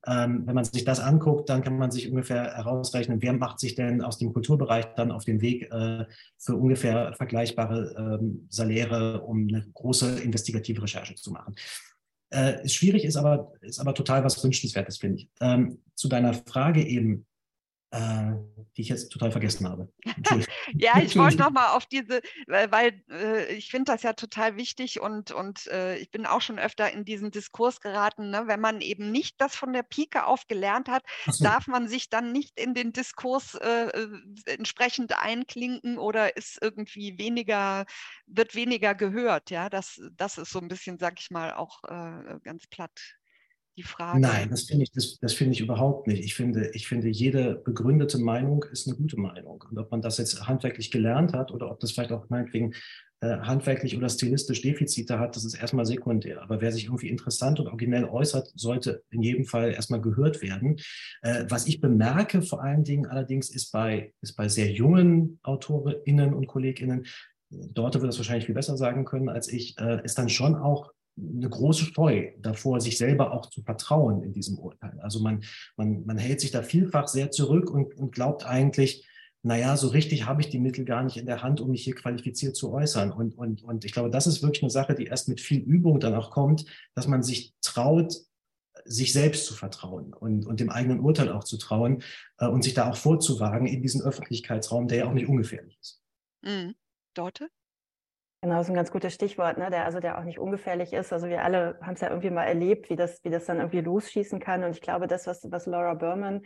Ähm, wenn man sich das anguckt, dann kann man sich ungefähr herausrechnen, wer macht sich denn aus dem Kulturbereich dann auf den Weg äh, für ungefähr vergleichbare ähm, Saläre, um eine große investigative Recherche zu machen. Äh, schwierig ist aber, ist aber total was Wünschenswertes, finde ich. Ähm, zu deiner Frage eben, äh, die ich jetzt total vergessen habe. <laughs> ja, ich wollte nochmal auf diese, weil äh, ich finde das ja total wichtig und, und äh, ich bin auch schon öfter in diesen Diskurs geraten, ne? wenn man eben nicht das von der Pike auf gelernt hat, so. darf man sich dann nicht in den Diskurs äh, äh, entsprechend einklinken oder ist irgendwie weniger, wird weniger gehört. Ja, das, das ist so ein bisschen, sag ich mal, auch äh, ganz platt die Frage. Nein, das finde ich, das, das finde ich überhaupt nicht. Ich finde, ich finde, jede begründete Meinung ist eine gute Meinung. Und ob man das jetzt handwerklich gelernt hat oder ob das vielleicht auch meinetwegen äh, handwerklich oder stilistisch Defizite hat, das ist erstmal sekundär. Aber wer sich irgendwie interessant und originell äußert, sollte in jedem Fall erstmal gehört werden. Äh, was ich bemerke vor allen Dingen allerdings ist bei, ist bei sehr jungen AutorInnen und KollegInnen, Dort wird das wahrscheinlich viel besser sagen können als ich, äh, ist dann schon auch eine große Scheu davor, sich selber auch zu vertrauen in diesem Urteil. Also man, man, man hält sich da vielfach sehr zurück und, und glaubt eigentlich, naja, so richtig habe ich die Mittel gar nicht in der Hand, um mich hier qualifiziert zu äußern. Und, und, und ich glaube, das ist wirklich eine Sache, die erst mit viel Übung dann auch kommt, dass man sich traut, sich selbst zu vertrauen und, und dem eigenen Urteil auch zu trauen äh, und sich da auch vorzuwagen in diesen Öffentlichkeitsraum, der ja auch nicht ungefährlich ist. Mhm. Dorte? Genau, das ist ein ganz gutes Stichwort, ne? der also der auch nicht ungefährlich ist. Also wir alle haben es ja irgendwie mal erlebt, wie das, wie das dann irgendwie losschießen kann. Und ich glaube, das, was, was Laura Berman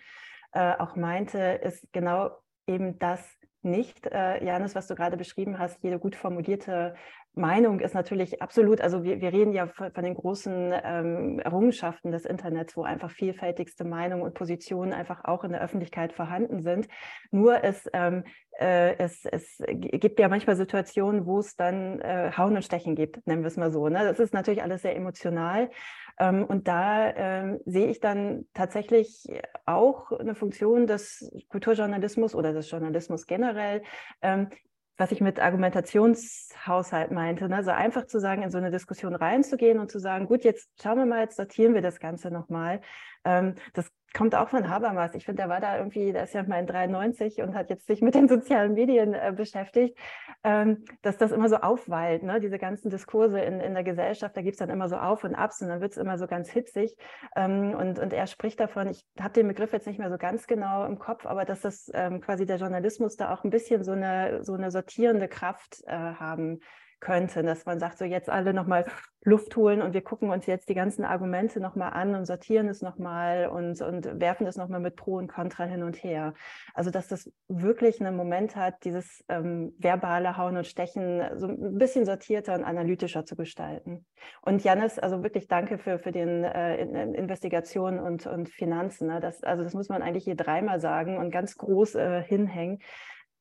äh, auch meinte, ist genau eben das nicht, äh, Janis, was du gerade beschrieben hast, jede gut formulierte Meinung ist natürlich absolut, also wir, wir reden ja von, von den großen ähm, Errungenschaften des Internets, wo einfach vielfältigste Meinungen und Positionen einfach auch in der Öffentlichkeit vorhanden sind. Nur es, ähm, äh, es, es gibt ja manchmal Situationen, wo es dann äh, Hauen und Stechen gibt, nennen wir es mal so. Ne? Das ist natürlich alles sehr emotional. Ähm, und da ähm, sehe ich dann tatsächlich auch eine Funktion des Kulturjournalismus oder des Journalismus generell, ähm, was ich mit Argumentationshaushalt meinte, ne? so einfach zu sagen, in so eine Diskussion reinzugehen und zu sagen, gut, jetzt schauen wir mal, jetzt sortieren wir das Ganze nochmal. Ähm, das kommt auch von Habermas. Ich finde, der war da irgendwie, der ist ja mal in 93 und hat jetzt sich mit den sozialen Medien äh, beschäftigt, ähm, dass das immer so aufweilt, ne? diese ganzen Diskurse in, in der Gesellschaft, da gibt es dann immer so Auf und Abs und dann wird es immer so ganz hitzig. Ähm, und, und er spricht davon, ich habe den Begriff jetzt nicht mehr so ganz genau im Kopf, aber dass das ähm, quasi der Journalismus da auch ein bisschen so eine, so eine sortierende Kraft äh, haben könnte, dass man sagt, so jetzt alle nochmal Luft holen und wir gucken uns jetzt die ganzen Argumente nochmal an und sortieren es nochmal und, und werfen es nochmal mit Pro und Contra hin und her. Also dass das wirklich einen Moment hat, dieses ähm, verbale Hauen und Stechen so ein bisschen sortierter und analytischer zu gestalten. Und Janis, also wirklich danke für, für den äh, Investigationen und, und Finanzen. Ne? Das, also das muss man eigentlich hier dreimal sagen und ganz groß äh, hinhängen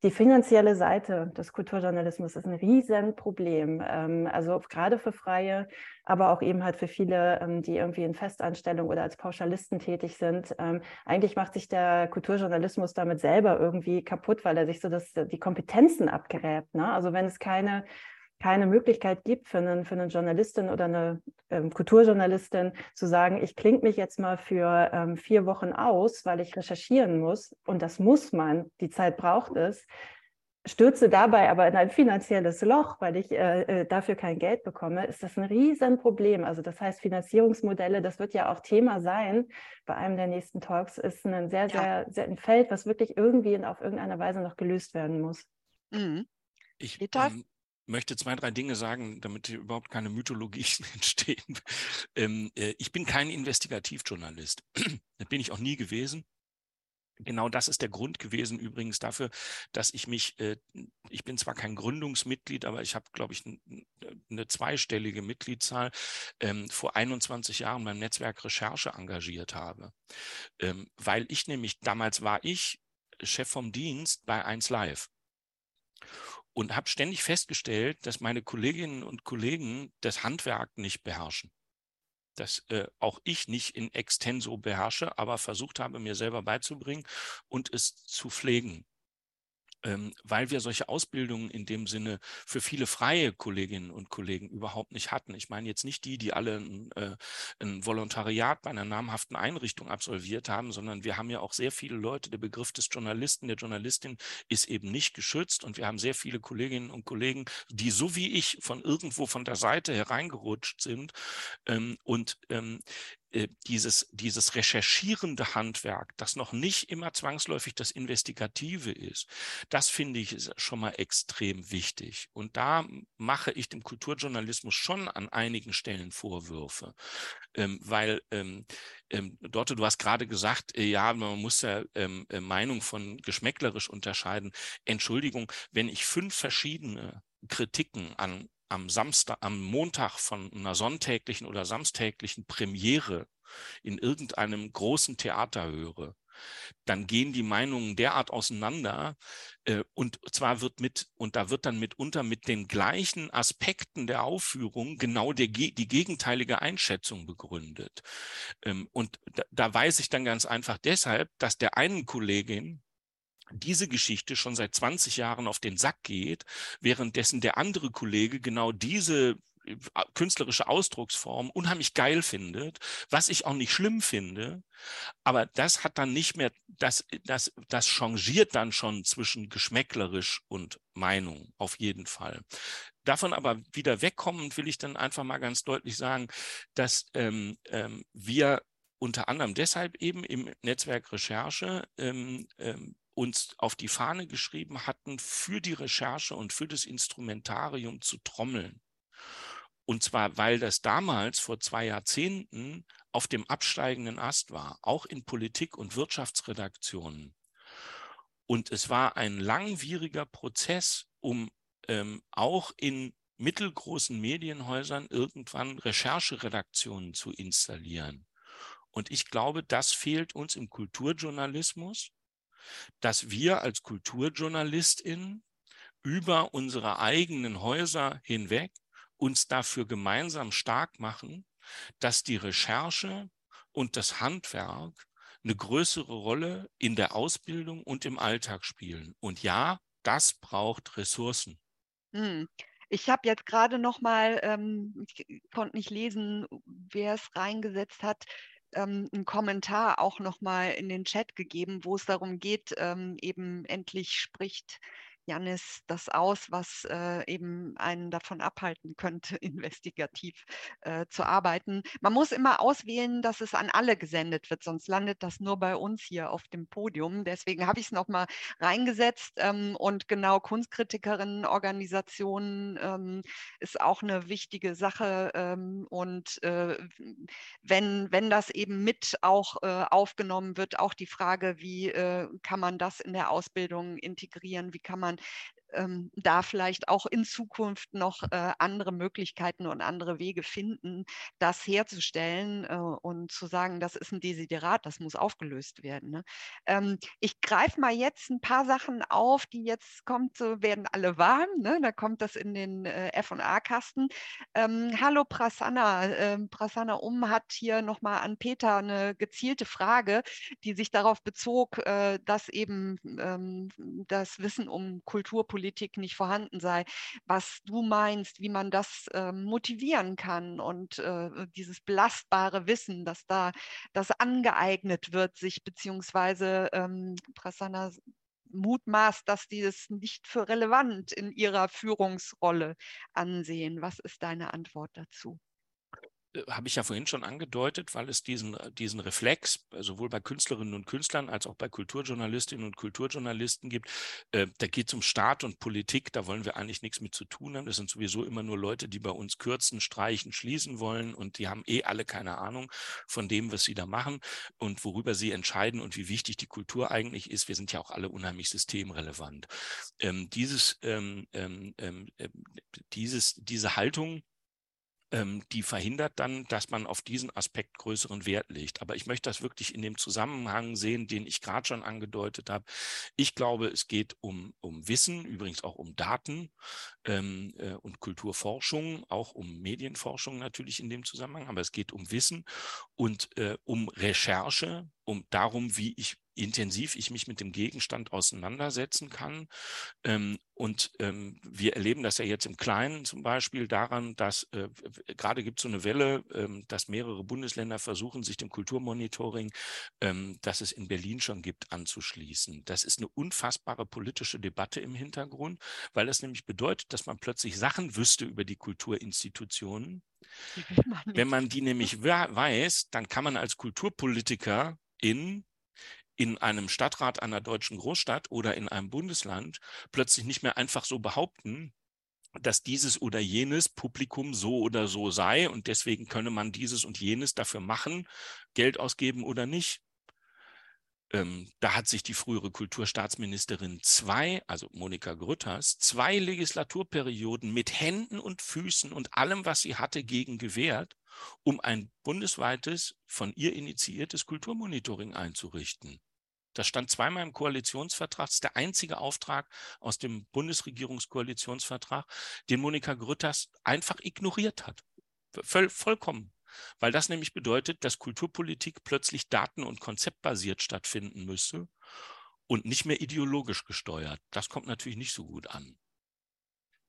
die finanzielle Seite des Kulturjournalismus ist ein Riesenproblem. Ähm, also gerade für Freie, aber auch eben halt für viele, ähm, die irgendwie in Festanstellung oder als Pauschalisten tätig sind. Ähm, eigentlich macht sich der Kulturjournalismus damit selber irgendwie kaputt, weil er sich so das, die Kompetenzen abgräbt. Ne? Also wenn es keine keine Möglichkeit gibt für einen, für einen Journalistin oder eine ähm, Kulturjournalistin zu sagen, ich klinge mich jetzt mal für ähm, vier Wochen aus, weil ich recherchieren muss und das muss man, die Zeit braucht es, stürze dabei aber in ein finanzielles Loch, weil ich äh, äh, dafür kein Geld bekomme, ist das ein Riesenproblem. Also das heißt, Finanzierungsmodelle, das wird ja auch Thema sein bei einem der nächsten Talks, ist ein sehr, ja. sehr, sehr ein Feld, was wirklich irgendwie in, auf irgendeine Weise noch gelöst werden muss. Mhm. Ich, ähm, möchte zwei, drei Dinge sagen, damit hier überhaupt keine Mythologien <laughs> entstehen. Ähm, äh, ich bin kein Investigativjournalist. <clears throat> das bin ich auch nie gewesen. Genau das ist der Grund gewesen übrigens dafür, dass ich mich, äh, ich bin zwar kein Gründungsmitglied, aber ich habe, glaube ich, eine zweistellige Mitgliedszahl ähm, vor 21 Jahren beim Netzwerk Recherche engagiert habe. Ähm, weil ich nämlich, damals war ich Chef vom Dienst bei 1 Live und habe ständig festgestellt, dass meine Kolleginnen und Kollegen das Handwerk nicht beherrschen. Dass äh, auch ich nicht in extenso beherrsche, aber versucht habe, mir selber beizubringen und es zu pflegen weil wir solche Ausbildungen in dem Sinne für viele freie Kolleginnen und Kollegen überhaupt nicht hatten. Ich meine jetzt nicht die, die alle ein, äh, ein Volontariat bei einer namhaften Einrichtung absolviert haben, sondern wir haben ja auch sehr viele Leute, der Begriff des Journalisten, der Journalistin ist eben nicht geschützt und wir haben sehr viele Kolleginnen und Kollegen, die so wie ich von irgendwo von der Seite hereingerutscht sind ähm, und ähm, äh, dieses, dieses recherchierende Handwerk, das noch nicht immer zwangsläufig das Investigative ist, das finde ich schon mal extrem wichtig. Und da mache ich dem Kulturjournalismus schon an einigen Stellen Vorwürfe, ähm, weil ähm, ähm, Dorte, du hast gerade gesagt, äh, ja, man muss ja ähm, äh, Meinung von geschmäcklerisch unterscheiden. Entschuldigung, wenn ich fünf verschiedene Kritiken an am Samstag, am Montag von einer sonntäglichen oder samstäglichen Premiere in irgendeinem großen Theater höre, dann gehen die Meinungen derart auseinander äh, und zwar wird mit und da wird dann mitunter mit den gleichen Aspekten der Aufführung genau der, die gegenteilige Einschätzung begründet. Ähm, und da, da weiß ich dann ganz einfach deshalb, dass der einen Kollegin diese Geschichte schon seit 20 Jahren auf den Sack geht, währenddessen der andere Kollege genau diese äh, künstlerische Ausdrucksform unheimlich geil findet, was ich auch nicht schlimm finde. Aber das hat dann nicht mehr, das, das, das changiert dann schon zwischen geschmäcklerisch und Meinung, auf jeden Fall. Davon aber wieder wegkommen, will ich dann einfach mal ganz deutlich sagen, dass ähm, ähm, wir unter anderem deshalb eben im Netzwerk Recherche ähm, ähm, uns auf die Fahne geschrieben hatten, für die Recherche und für das Instrumentarium zu trommeln. Und zwar, weil das damals vor zwei Jahrzehnten auf dem absteigenden Ast war, auch in Politik- und Wirtschaftsredaktionen. Und es war ein langwieriger Prozess, um ähm, auch in mittelgroßen Medienhäusern irgendwann Rechercheredaktionen zu installieren. Und ich glaube, das fehlt uns im Kulturjournalismus dass wir als KulturjournalistInnen über unsere eigenen Häuser hinweg uns dafür gemeinsam stark machen, dass die Recherche und das Handwerk eine größere Rolle in der Ausbildung und im Alltag spielen. Und ja, das braucht Ressourcen. Hm. Ich habe jetzt gerade noch mal, ähm, ich konnte nicht lesen, wer es reingesetzt hat, ähm, einen Kommentar auch nochmal in den Chat gegeben, wo es darum geht, ähm, eben endlich spricht Janis, das aus, was äh, eben einen davon abhalten könnte, <laughs> investigativ äh, zu arbeiten. Man muss immer auswählen, dass es an alle gesendet wird, sonst landet das nur bei uns hier auf dem Podium. Deswegen habe ich es nochmal reingesetzt ähm, und genau Kunstkritikerinnen-Organisationen ähm, ist auch eine wichtige Sache ähm, und äh, wenn, wenn das eben mit auch äh, aufgenommen wird, auch die Frage, wie äh, kann man das in der Ausbildung integrieren, wie kann man on ähm, da vielleicht auch in Zukunft noch äh, andere Möglichkeiten und andere Wege finden, das herzustellen äh, und zu sagen, das ist ein Desiderat, das muss aufgelöst werden. Ne? Ähm, ich greife mal jetzt ein paar Sachen auf, die jetzt kommt, so werden alle warm, ne? da kommt das in den äh, F&A-Kasten. Ähm, hallo Prasanna, ähm, Prasanna Um hat hier nochmal an Peter eine gezielte Frage, die sich darauf bezog, äh, dass eben ähm, das Wissen um Kulturpolitik Politik nicht vorhanden sei, was du meinst, wie man das äh, motivieren kann und äh, dieses belastbare Wissen, dass da das angeeignet wird, sich beziehungsweise ähm, Prasanna mutmaßt, dass die es nicht für relevant in ihrer Führungsrolle ansehen. Was ist deine Antwort dazu? Äh, habe ich ja vorhin schon angedeutet, weil es diesen, äh, diesen Reflex äh, sowohl bei Künstlerinnen und Künstlern als auch bei Kulturjournalistinnen und Kulturjournalisten gibt. Äh, da geht es um Staat und Politik, da wollen wir eigentlich nichts mit zu tun haben. Das sind sowieso immer nur Leute, die bei uns kürzen, streichen, schließen wollen und die haben eh alle keine Ahnung von dem, was sie da machen und worüber sie entscheiden und wie wichtig die Kultur eigentlich ist. Wir sind ja auch alle unheimlich systemrelevant. Ähm, dieses, ähm, ähm, ähm dieses, diese Haltung, die verhindert dann, dass man auf diesen Aspekt größeren Wert legt. Aber ich möchte das wirklich in dem Zusammenhang sehen, den ich gerade schon angedeutet habe. Ich glaube, es geht um, um Wissen, übrigens auch um Daten ähm, äh, und Kulturforschung, auch um Medienforschung natürlich in dem Zusammenhang, aber es geht um Wissen und äh, um Recherche, um darum, wie ich intensiv ich mich mit dem Gegenstand auseinandersetzen kann. Ähm, und ähm, wir erleben das ja jetzt im Kleinen zum Beispiel daran, dass äh, gerade gibt es so eine Welle, ähm, dass mehrere Bundesländer versuchen, sich dem Kulturmonitoring, ähm, das es in Berlin schon gibt, anzuschließen. Das ist eine unfassbare politische Debatte im Hintergrund, weil das nämlich bedeutet, dass man plötzlich Sachen wüsste über die Kulturinstitutionen. <laughs> Man Wenn man die nämlich weiß, dann kann man als Kulturpolitiker in in einem Stadtrat einer deutschen Großstadt oder in einem Bundesland plötzlich nicht mehr einfach so behaupten, dass dieses oder jenes Publikum so oder so sei und deswegen könne man dieses und jenes dafür machen, Geld ausgeben oder nicht. Ähm, da hat sich die frühere Kulturstaatsministerin zwei, also Monika Grütters, zwei Legislaturperioden mit Händen und Füßen und allem, was sie hatte, gegen gewehrt, um ein bundesweites, von ihr initiiertes Kulturmonitoring einzurichten. Das stand zweimal im Koalitionsvertrag. Das ist der einzige Auftrag aus dem Bundesregierungskoalitionsvertrag, den Monika Grütters einfach ignoriert hat. Voll, vollkommen. Weil das nämlich bedeutet, dass Kulturpolitik plötzlich daten- und konzeptbasiert stattfinden müsste und nicht mehr ideologisch gesteuert. Das kommt natürlich nicht so gut an.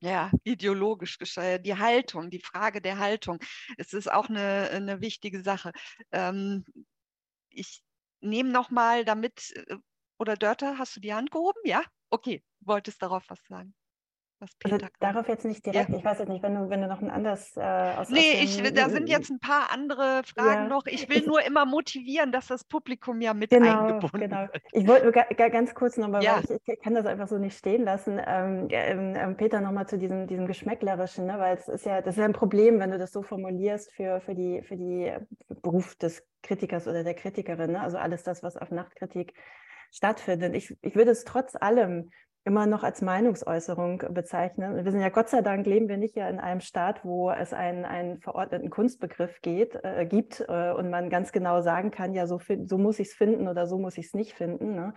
Ja, ideologisch gesteuert. Die Haltung, die Frage der Haltung. Es ist auch eine, eine wichtige Sache. Ähm, ich nehme nochmal damit, äh, oder Dörte, hast du die Hand gehoben? Ja? Okay, wolltest darauf was sagen? Was also Peter also darauf jetzt nicht direkt, ja. ich weiß jetzt nicht, wenn du, wenn du noch ein anderes äh, aus Nee, aus ich, da sind jetzt ein paar andere Fragen ja. noch. Ich will nur immer motivieren, dass das Publikum ja mit genau, eingebunden genau. wird. Ich wollte nur ganz kurz nochmal, ja. weil ich, ich, kann das einfach so nicht stehen lassen, ähm, ähm, Peter nochmal zu diesem, diesem Geschmäcklerischen, ne? weil es ist ja, das ist ja ein Problem, wenn du das so formulierst für, für, die, für die Beruf des Kritikers oder der Kritikerin, ne? also alles das, was auf Nachtkritik stattfindet. Ich, ich würde es trotz allem immer noch als Meinungsäußerung bezeichnen. Wir sind ja Gott sei Dank leben wir nicht ja in einem Staat, wo es einen, einen verordneten Kunstbegriff geht, äh, gibt äh, und man ganz genau sagen kann, ja, so, so muss ich es finden oder so muss ich es nicht finden. Ne?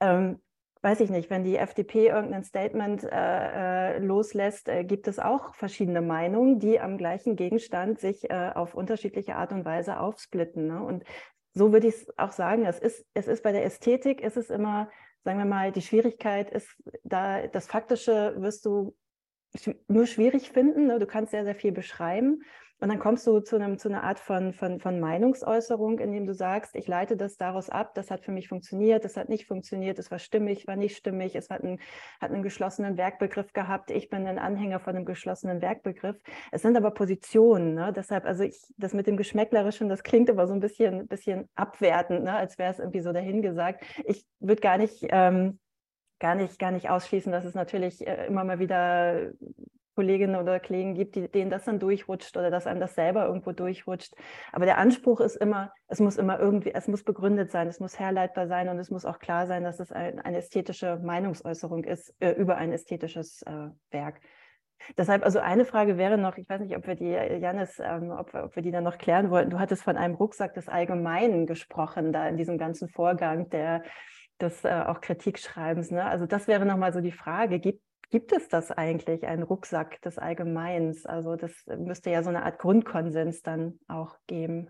Ähm, weiß ich nicht, wenn die FDP irgendein Statement äh, äh, loslässt, äh, gibt es auch verschiedene Meinungen, die am gleichen Gegenstand sich äh, auf unterschiedliche Art und Weise aufsplitten. Ne? Und so würde ich es auch sagen, es ist, es ist bei der Ästhetik, ist es immer sagen wir mal, die Schwierigkeit ist, da das Faktische wirst du nur schwierig finden. Ne? Du kannst sehr, sehr viel beschreiben. Und dann kommst du zu, einem, zu einer Art von, von, von Meinungsäußerung, indem du sagst, ich leite das daraus ab, das hat für mich funktioniert, das hat nicht funktioniert, es war stimmig, war nicht stimmig, es hat einen, hat einen geschlossenen Werkbegriff gehabt, ich bin ein Anhänger von einem geschlossenen Werkbegriff. Es sind aber Positionen, ne? deshalb, also ich, das mit dem Geschmäcklerischen, das klingt aber so ein bisschen, bisschen abwertend, ne? als wäre es irgendwie so dahingesagt. Ich würde gar nicht... Ähm, gar nicht, gar nicht ausschließen, dass es natürlich äh, immer mal wieder Kolleginnen oder Kollegen gibt, die, denen das dann durchrutscht oder dass einem das selber irgendwo durchrutscht. Aber der Anspruch ist immer, es muss immer irgendwie, es muss begründet sein, es muss herleitbar sein und es muss auch klar sein, dass es ein, eine ästhetische Meinungsäußerung ist äh, über ein ästhetisches äh, Werk. Deshalb, also eine Frage wäre noch, ich weiß nicht, ob wir die, Janis, ähm, ob, ob, wir die dann noch klären wollten. Du hattest von einem Rucksack des Allgemeinen gesprochen, da in diesem ganzen Vorgang der, des äh, auch Kritikschreibens. Ne? Also das wäre nochmal so die Frage, gibt Gibt es das eigentlich, einen Rucksack des Allgemeins? Also das müsste ja so eine Art Grundkonsens dann auch geben.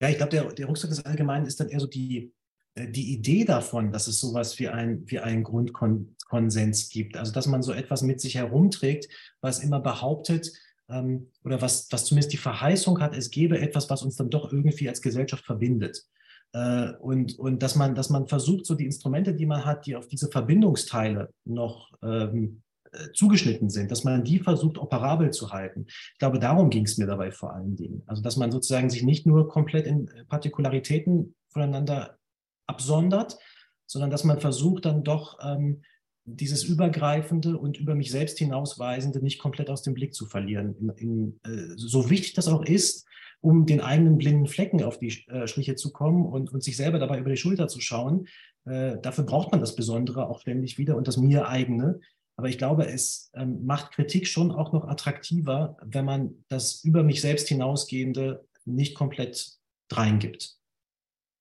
Ja, ich glaube, der, der Rucksack des Allgemeinen ist dann eher so die, äh, die Idee davon, dass es sowas wie, ein, wie einen Grundkonsens gibt. Also dass man so etwas mit sich herumträgt, was immer behauptet, ähm, oder was, was zumindest die Verheißung hat, es gäbe etwas, was uns dann doch irgendwie als Gesellschaft verbindet. Äh, und, und dass, man, dass man versucht, so die Instrumente, die man hat, die auf diese Verbindungsteile noch ähm, äh, zugeschnitten sind, dass man die versucht, operabel zu halten. Ich glaube, darum ging es mir dabei vor allen Dingen. Also, dass man sozusagen sich nicht nur komplett in Partikularitäten voneinander absondert, sondern dass man versucht, dann doch ähm, dieses Übergreifende und über mich selbst hinausweisende nicht komplett aus dem Blick zu verlieren. In, in, äh, so wichtig das auch ist, um den eigenen blinden Flecken auf die äh, Schliche zu kommen und, und sich selber dabei über die Schulter zu schauen. Äh, dafür braucht man das Besondere auch ständig wieder und das mir eigene. Aber ich glaube, es ähm, macht Kritik schon auch noch attraktiver, wenn man das über mich selbst hinausgehende nicht komplett reingibt.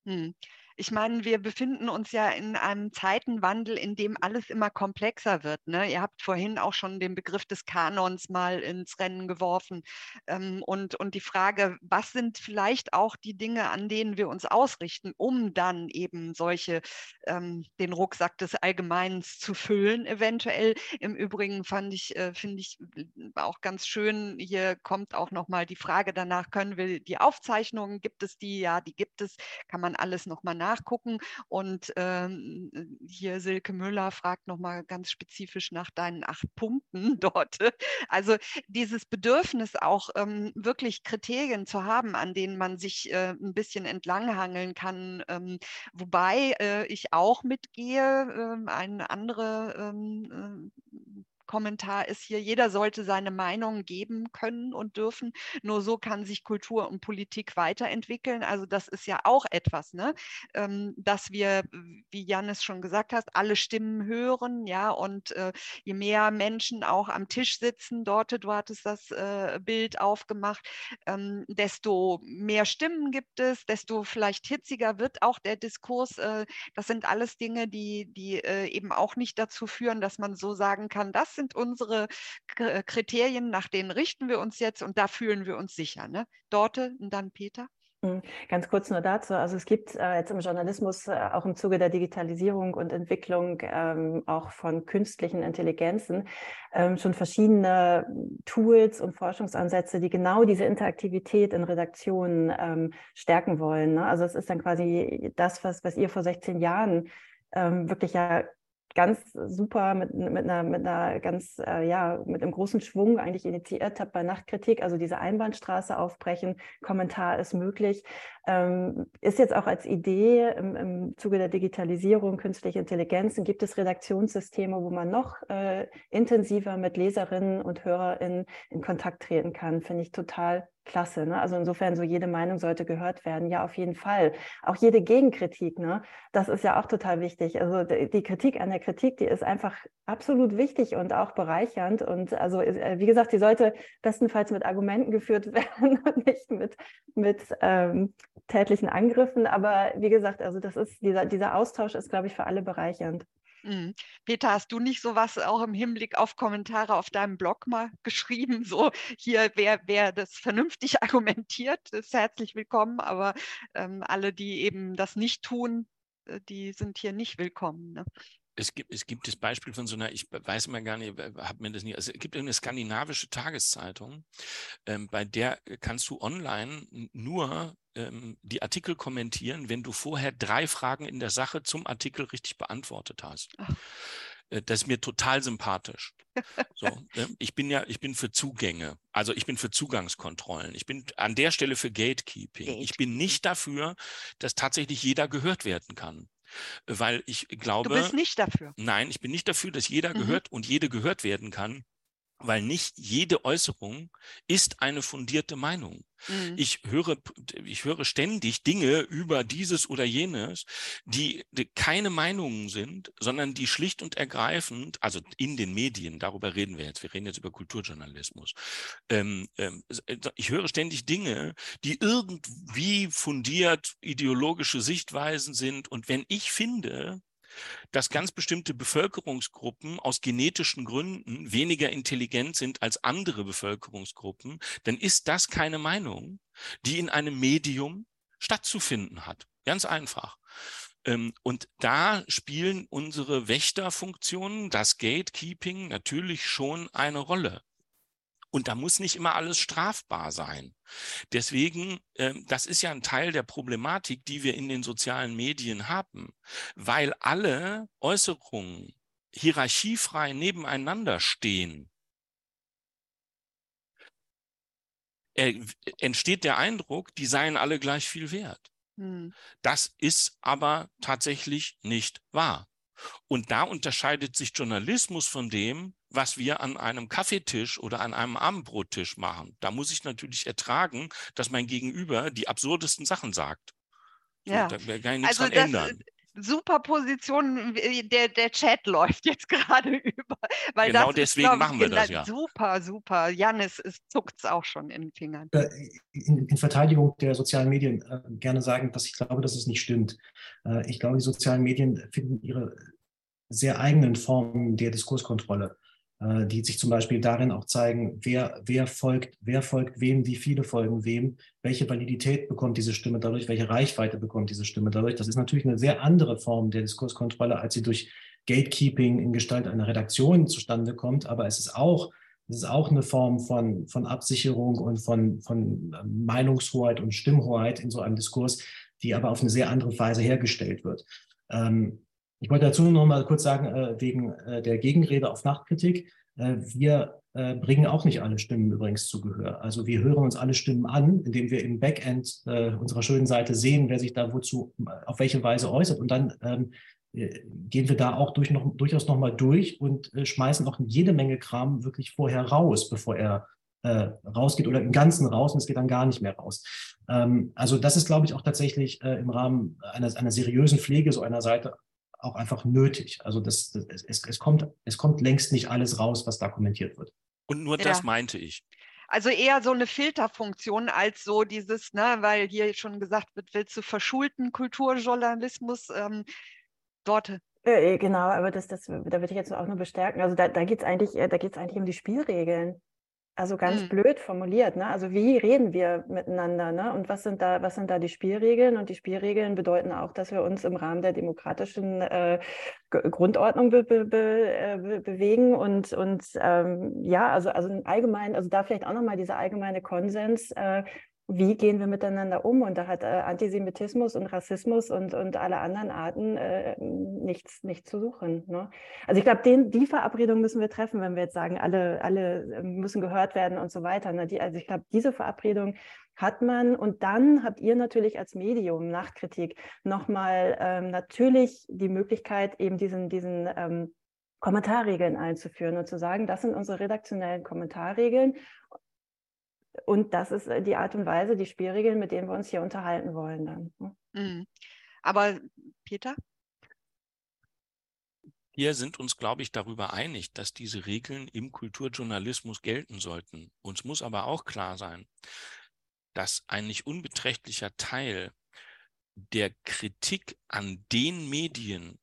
Hm. Ich meine, wir befinden uns ja in einem Zeitenwandel, in dem alles immer komplexer wird. Ne? Ihr habt vorhin auch schon den Begriff des Kanons mal ins Rennen geworfen. Ähm, und, und die Frage, was sind vielleicht auch die Dinge, an denen wir uns ausrichten, um dann eben solche, ähm, den Rucksack des Allgemeins zu füllen, eventuell. Im Übrigen fand ich, äh, finde ich auch ganz schön, hier kommt auch nochmal die Frage danach, können wir die Aufzeichnungen, gibt es die? Ja, die gibt es, kann man alles nochmal nachdenken nachgucken. Und ähm, hier Silke Müller fragt nochmal ganz spezifisch nach deinen acht Punkten <laughs> dort. Also dieses Bedürfnis auch ähm, wirklich Kriterien zu haben, an denen man sich äh, ein bisschen entlanghangeln kann. Ähm, wobei äh, ich auch mitgehe, äh, eine andere ähm, äh, Kommentar ist hier, jeder sollte seine Meinung geben können und dürfen. Nur so kann sich Kultur und Politik weiterentwickeln. Also das ist ja auch etwas, ne? Ähm, dass wir, wie Janis schon gesagt hast, alle Stimmen hören, ja, und äh, je mehr Menschen auch am Tisch sitzen, dort, du hattest das äh, Bild aufgemacht, ähm, desto mehr Stimmen gibt es, desto vielleicht hitziger wird auch der Diskurs. Äh, das sind alles Dinge, die, die eben auch nicht dazu führen, dass man so sagen kann, das sind unsere äh, Kriterien, nach denen richten wir uns jetzt und da fühlen wir uns sicher. Ne? Dorte und dann Peter. Hm, ganz kurz nur dazu. Also es gibt äh, jetzt im Journalismus äh, auch im Zuge der Digitalisierung und Entwicklung ähm, auch von künstlichen Intelligenzen ähm, schon verschiedene Tools und Forschungsansätze, die genau diese Interaktivität in Redaktionen ähm, stärken wollen. Ne? Also es ist dann quasi das, was, was ihr vor 16 Jahren ähm, wirklich ja ganz super mit, mit, einer, mit einer ganz, äh, ja, mit einem großen Schwung eigentlich initiiert habe bei Nachtkritik, also diese Einbahnstraße aufbrechen, Kommentar ist möglich, ähm, ist jetzt auch als Idee im, im Zuge der Digitalisierung, künstliche Intelligenz, gibt es Redaktionssysteme, wo man noch äh, intensiver mit Leserinnen und HörerInnen in Kontakt treten kann, finde ich total klasse. Ne? Also insofern, so jede Meinung sollte gehört werden. Ja, auf jeden Fall. Auch jede Gegenkritik, ne? das ist ja auch total wichtig. Also die Kritik an der Kritik, die ist einfach absolut wichtig und auch bereichernd. Und also, äh, wie gesagt, die sollte bestenfalls mit Argumenten geführt <laughs> werden und nicht mit, mit ähm, tätlichen Angriffen. Aber wie gesagt, also das ist, dieser, dieser Austausch ist, glaube ich, für alle bereichernd. Mhm. Peter, hast du nicht sowas auch im Hinblick auf Kommentare auf deinem Blog mal geschrieben? So, hier, wer, wer das vernünftig <laughs> argumentiert, ist herzlich willkommen, aber ähm, alle, die eben das nicht tun, äh, die sind hier nicht willkommen. Ne? Es gibt, es gibt das Beispiel von so einer, ich weiß mal gar nicht, habe mir das nicht, also es gibt eine skandinavische Tageszeitung, ähm, bei der kannst du online nur ähm, die Artikel kommentieren, wenn du vorher drei Fragen in der Sache zum Artikel richtig beantwortet hast. Ach. Äh, das ist mir total sympathisch. So, ne? Ich bin ja, ich bin für Zugänge, also ich bin für Zugangskontrollen. Ich bin an der Stelle für. Gatekeeping. Ich bin nicht dafür, dass tatsächlich jeder gehört werden kann weil ich glaube. Du bist nicht dafür. Nein, ich bin nicht dafür, dass jeder mhm. gehört und jede gehört werden kann weil nicht jede Äußerung ist eine fundierte Meinung. Mhm. Ich höre, ich höre ständig Dinge über dieses oder jenes, die, die, keine Meinungen sind, sondern die schlicht und ergreifend, also in den Medien, darüber reden wir jetzt, wir reden jetzt über Kulturjournalismus. Ähm, ähm, äh, ich höre ständig Dinge, die irgendwie fundiert ideologische Sichtweisen sind. Und wenn ich finde, dass ganz bestimmte Bevölkerungsgruppen aus genetischen Gründen weniger intelligent sind als andere Bevölkerungsgruppen, dann ist das keine Meinung, die in einem Medium stattzufinden hat. Ganz einfach. Ähm, und da spielen unsere Wächterfunktionen, das Gatekeeping natürlich schon eine Rolle. Und da muss nicht immer alles strafbar sein. Deswegen, äh, das ist ja ein Teil der Problematik, die wir in den sozialen Medien haben, weil alle Äußerungen hierarchiefrei nebeneinander stehen. Äh, entsteht der Eindruck, die seien alle gleich viel wert. Hm. Das ist aber tatsächlich nicht wahr. Und da unterscheidet sich Journalismus von dem, was wir an einem Kaffeetisch oder an einem Abendbrottisch machen. Da muss ich natürlich ertragen, dass mein Gegenüber die absurdesten Sachen sagt. Ja. So, da kann ich nichts also dran ändern super Position, der, der Chat <laughs> läuft jetzt gerade <laughs> über. Weil genau deswegen ist, machen wir das ja. Super, super. Janis, es zuckt es auch schon in den Fingern. Äh, in, in, Verteidigung der sozialen Medien äh, gerne sagen, dass ich glaube, dass es nicht stimmt. Äh, ich glaube, die sozialen Medien finden ihre sehr eigenen Formen der Diskurskontrolle. Äh, die sich zum Beispiel darin auch zeigen, wer, wer folgt, wer folgt wem, wie viele folgen wem, welche Validität bekommt diese Stimme dadurch, welche Reichweite bekommt diese Stimme dadurch. Das ist natürlich eine sehr andere Form der Diskurskontrolle, als sie durch Gatekeeping in Gestalt einer Redaktion zustande kommt. Aber es ist auch, es ist auch eine Form von, von Absicherung und von, von ähm, Meinungshoheit und Stimmhoheit in so einem Diskurs, die aber auf eine sehr andere Weise hergestellt wird. Ähm, ich wollte dazu noch mal kurz sagen, äh, wegen äh, der Gegenrede auf Nachtkritik. Äh, wir bringen auch nicht alle Stimmen übrigens zu Gehör. Also wir hören uns alle Stimmen an, indem wir im Backend unserer schönen Seite sehen, wer sich da wozu, auf welche Weise äußert. Und dann ähm, gehen wir da auch durch noch, durchaus noch mal durch und schmeißen auch jede Menge Kram wirklich vorher raus, bevor er äh, rausgeht oder im Ganzen raus und es geht dann gar nicht mehr raus. Ähm, also das ist, glaube ich, auch tatsächlich äh, im Rahmen einer, einer seriösen Pflege so einer Seite auch einfach nötig. Also das, das es, es, kommt, es kommt längst nicht alles raus, was da kommentiert wird. Und nur das meinte ich. Also eher so eine Filterfunktion als so dieses, ne, weil hier schon gesagt wird, willst du verschulten Kulturjournalismus ähm, dort äh, äh, Genau, aber das, das, da würde ich jetzt auch nur bestärken. Also da, da geht es eigentlich, äh, eigentlich um die Spielregeln. Also ganz mhm. blöd formuliert, ne? Also wie reden wir miteinander, ne? Und was sind da, was sind da die Spielregeln? Und die Spielregeln bedeuten auch, dass wir uns im Rahmen der demokratischen äh, Grundordnung be be be äh, bewegen und, und ähm, ja, also, also allgemein, also da vielleicht auch nochmal dieser allgemeine Konsens, äh, wie gehen wir miteinander um? Und da hat äh, Antisemitismus und Rassismus und, und alle anderen Arten äh, nichts, nichts zu suchen. Ne? Also ich glaube, die Verabredung müssen wir treffen, wenn wir jetzt sagen, alle, alle ähm, müssen gehört werden und so weiter. Ne? Die, also ich glaube, diese Verabredung hat man. Und dann habt ihr natürlich als Medium Nachtkritik nochmal ähm, natürlich die Möglichkeit, eben diesen, diesen ähm, Kommentarregeln einzuführen und zu sagen, das sind unsere redaktionellen Kommentarregeln und das ist äh, die Art und Weise, die Spielregeln, mit denen wir uns hier unterhalten wollen dann. Ne? Mhm. Aber Peter? Wir sind uns, glaube ich, darüber einig, dass diese Regeln im Kulturjournalismus gelten sollten. Uns muss aber auch klar sein, dass ein nicht unbeträchtlicher Teil der Kritik an den Medien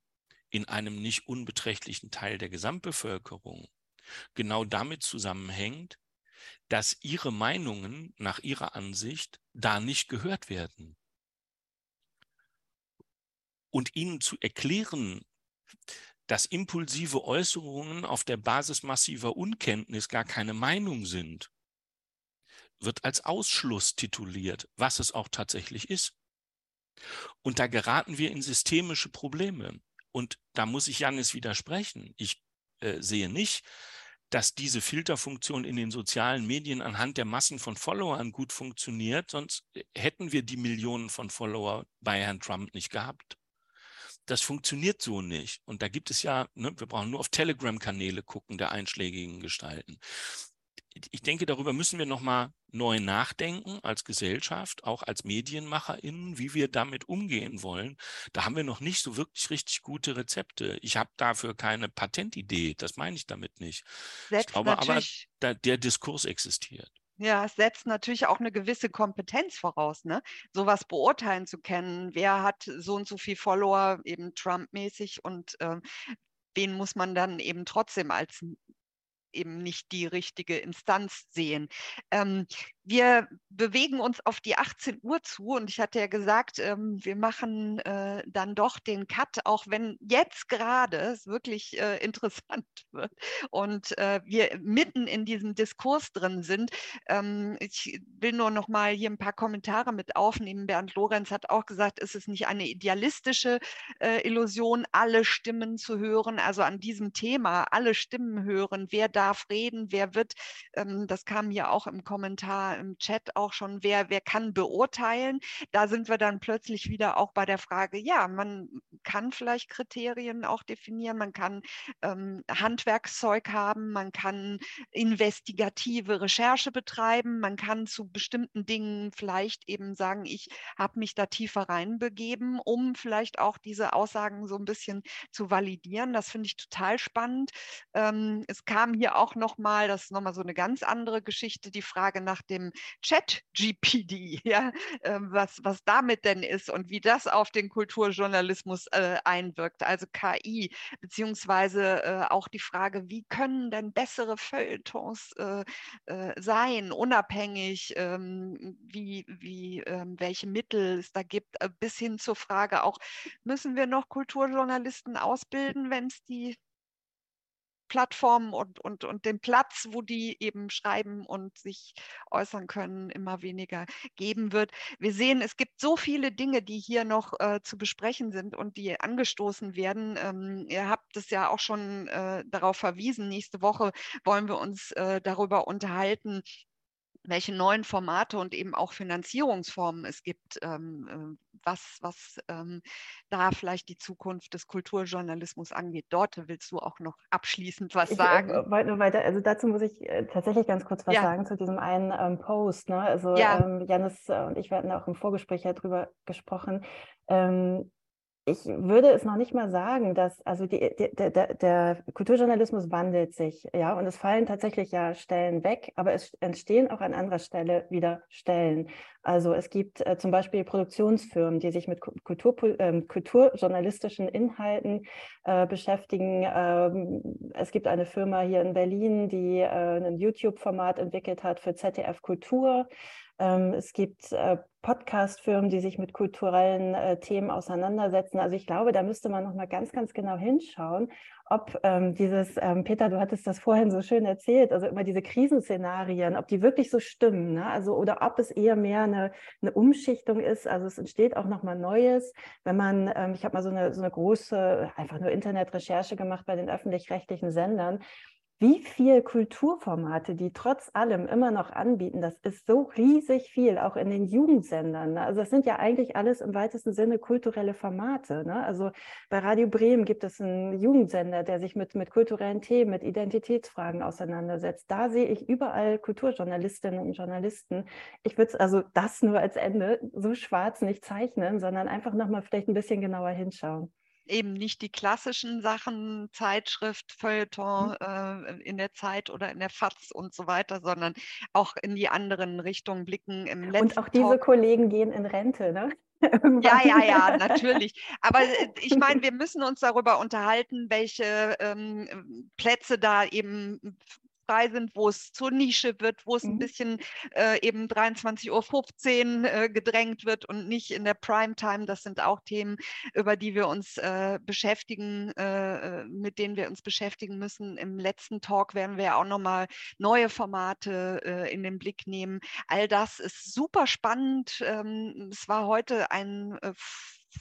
in einem nicht unbeträchtlichen Teil der Gesamtbevölkerung genau damit zusammenhängt, dass ihre Meinungen nach ihrer Ansicht da nicht gehört werden. Und ihnen zu erklären, dass impulsive Äußerungen auf der Basis massiver Unkenntnis gar keine Meinung sind, wird als Ausschluss tituliert, was es auch tatsächlich ist. Und da geraten wir in systemische Probleme. Und da muss ich Janis widersprechen. Ich äh, sehe nicht, dass diese Filterfunktion in den sozialen Medien anhand der Massen von Followern gut funktioniert, sonst äh, hätten wir die Millionen von Follower bei Herrn Trump nicht gehabt. Das funktioniert so nicht. Und da gibt es ja, ne, wir brauchen nur auf Telegram-Kanäle gucken der einschlägigen Gestalten ich denke, darüber müssen wir nochmal neu nachdenken als Gesellschaft, auch als MedienmacherInnen, wie wir damit umgehen wollen. Da haben wir noch nicht so wirklich richtig gute Rezepte. Ich habe dafür keine Patentidee, das meine ich damit nicht. Setzt ich glaube aber, da, der Diskurs existiert. Ja, es setzt natürlich auch eine gewisse Kompetenz voraus, ne? Sowas beurteilen zu können. Wer hat so und so viel Follower, eben Trump-mäßig und äh, wen muss man dann eben trotzdem als eben nicht die richtige Instanz sehen. Ähm, wir bewegen uns auf die 18 Uhr zu und ich hatte ja gesagt, ähm, wir machen äh, dann doch den Cut, auch wenn jetzt gerade es wirklich äh, <laughs> interessant wird und äh, wir mitten in diesem Diskurs drin sind. Ähm, ich will nur noch mal hier ein paar Kommentare mit aufnehmen. Bernd Lorenz hat auch gesagt, ist es nicht eine idealistische äh, Illusion, alle Stimmen zu hören, also an diesem Thema alle Stimmen hören, wer darf reden, wer wird, ähm, das kam hier auch im Kommentar im Chat auch schon, wer, wer kann beurteilen. Da sind wir dann plötzlich wieder auch bei der Frage, ja, man kann vielleicht Kriterien auch definieren, man kann ähm, Handwerkszeug haben, man kann investigative Recherche betreiben, man kann zu bestimmten Dingen vielleicht eben sagen, ich habe mich da tiefer reinbegeben, um vielleicht auch diese Aussagen so ein bisschen zu validieren. Das finde ich total spannend. Ähm, es kam hier auch nochmal, das ist nochmal so eine ganz andere Geschichte, die Frage nach dem Chat-GPD, <laughs> ja, äh, was, was damit denn ist und wie das auf den Kulturjournalismus äh, einwirkt, also KI, beziehungsweise äh, auch die Frage, wie können denn bessere Feuilletons äh, äh, sein, unabhängig, ähm, wie, wie, ähm, welche Mittel es da gibt, äh, bis hin zur Frage auch, müssen wir noch Kulturjournalisten ausbilden, wenn es die Plattformen und, und, und den Platz, wo die eben schreiben und sich äußern können, immer weniger geben wird. Wir sehen, es gibt so viele Dinge, die hier noch äh, zu besprechen sind und die angestoßen werden. Ähm, ihr habt es ja auch schon äh, darauf verwiesen. Nächste Woche wollen wir uns äh, darüber unterhalten, welche neuen Formate und eben auch Finanzierungsformen es gibt, ähm, äh, was, was ähm, da vielleicht die Zukunft des Kulturjournalismus angeht. Dort willst du auch noch abschließend was äh, sagen. Ich wollte nur weiter, also dazu muss ich äh, tatsächlich ganz kurz was ja. sagen zu diesem einen ähm, Post. Ne? Also ja. Janis und ich, hatten auch im Vorgespräch ja drüber gesprochen. Ähm, ich würde es noch nicht mal sagen, dass also die, die, der, der, Kulturjournalismus wandelt sich, ja, und es fallen tatsächlich ja Stellen weg, aber es entstehen auch an anderer Stelle wieder Stellen. Also es gibt äh, zum Beispiel Produktionsfirmen, die sich mit Kultur, äh, kulturjournalistischen Inhalten äh, beschäftigen. Ähm, es gibt eine Firma hier in Berlin, die äh, ein YouTube-Format entwickelt hat für ZDF Kultur. Ähm, es gibt äh, Podcast-Firmen, die sich mit kulturellen äh, Themen auseinandersetzen. Also ich glaube, da müsste man noch mal ganz, ganz genau hinschauen, ob ähm, dieses, ähm, Peter, du hattest das vorhin so schön erzählt, also immer diese Krisenszenarien, ob die wirklich so stimmen, ne? also oder ob es eher mehr eine, eine Umschichtung ist. Also es entsteht auch noch mal Neues, wenn man, ich habe mal so eine, so eine große, einfach nur Internetrecherche gemacht bei den öffentlich-rechtlichen Sendern wie viel Kulturformate die trotz allem immer noch anbieten, das ist so riesig viel, auch in den Jugendsendern. Ne? Also das sind ja eigentlich alles im weitesten Sinne kulturelle Formate. Ne? Also bei Radio Bremen gibt es einen Jugendsender, der sich mit, mit kulturellen Themen, mit Identitätsfragen auseinandersetzt. Da sehe ich überall Kulturjournalistinnen und Journalisten. Ich würde also das nur als Ende so schwarz nicht zeichnen, sondern einfach nochmal vielleicht ein bisschen genauer hinschauen eben nicht die klassischen Sachen, Zeitschrift, Feuilleton mhm. äh, in der Zeit oder in der FAZ und so weiter, sondern auch in die anderen Richtungen blicken. Im letzten und auch diese Talk. Kollegen gehen in Rente, ne? <laughs> Ja, ja, ja, natürlich. Aber äh, ich meine, <laughs> wir müssen uns darüber unterhalten, welche ähm, Plätze da eben frei sind, wo es zur Nische wird, wo es mhm. ein bisschen äh, eben 23.15 Uhr äh, gedrängt wird und nicht in der Primetime. Das sind auch Themen, über die wir uns äh, beschäftigen, äh, äh, mit denen wir uns beschäftigen müssen. Im letzten Talk werden wir auch nochmal neue Formate äh, in den Blick nehmen. All das ist super spannend. Ähm, es war heute ein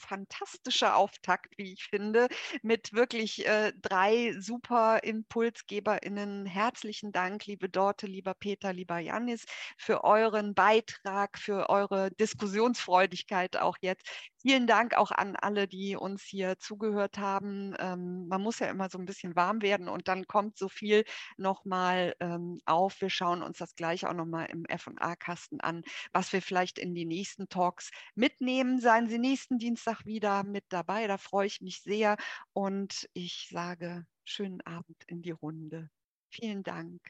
fantastischer Auftakt, wie ich finde, mit wirklich äh, drei super ImpulsgeberInnen. Herzlichen Dank, liebe Dorte, lieber Peter, lieber Janis, für euren Beitrag, für eure Diskussionsfreudigkeit auch jetzt. Vielen Dank auch an alle, die uns hier zugehört haben. Ähm, man muss ja immer so ein bisschen warm werden und dann kommt so viel nochmal ähm, auf. Wir schauen uns das gleich auch nochmal im FA-Kasten an, was wir vielleicht in die nächsten Talks mitnehmen. Seien Sie nächsten Dienstag wieder mit dabei. Da freue ich mich sehr und ich sage schönen Abend in die Runde. Vielen Dank.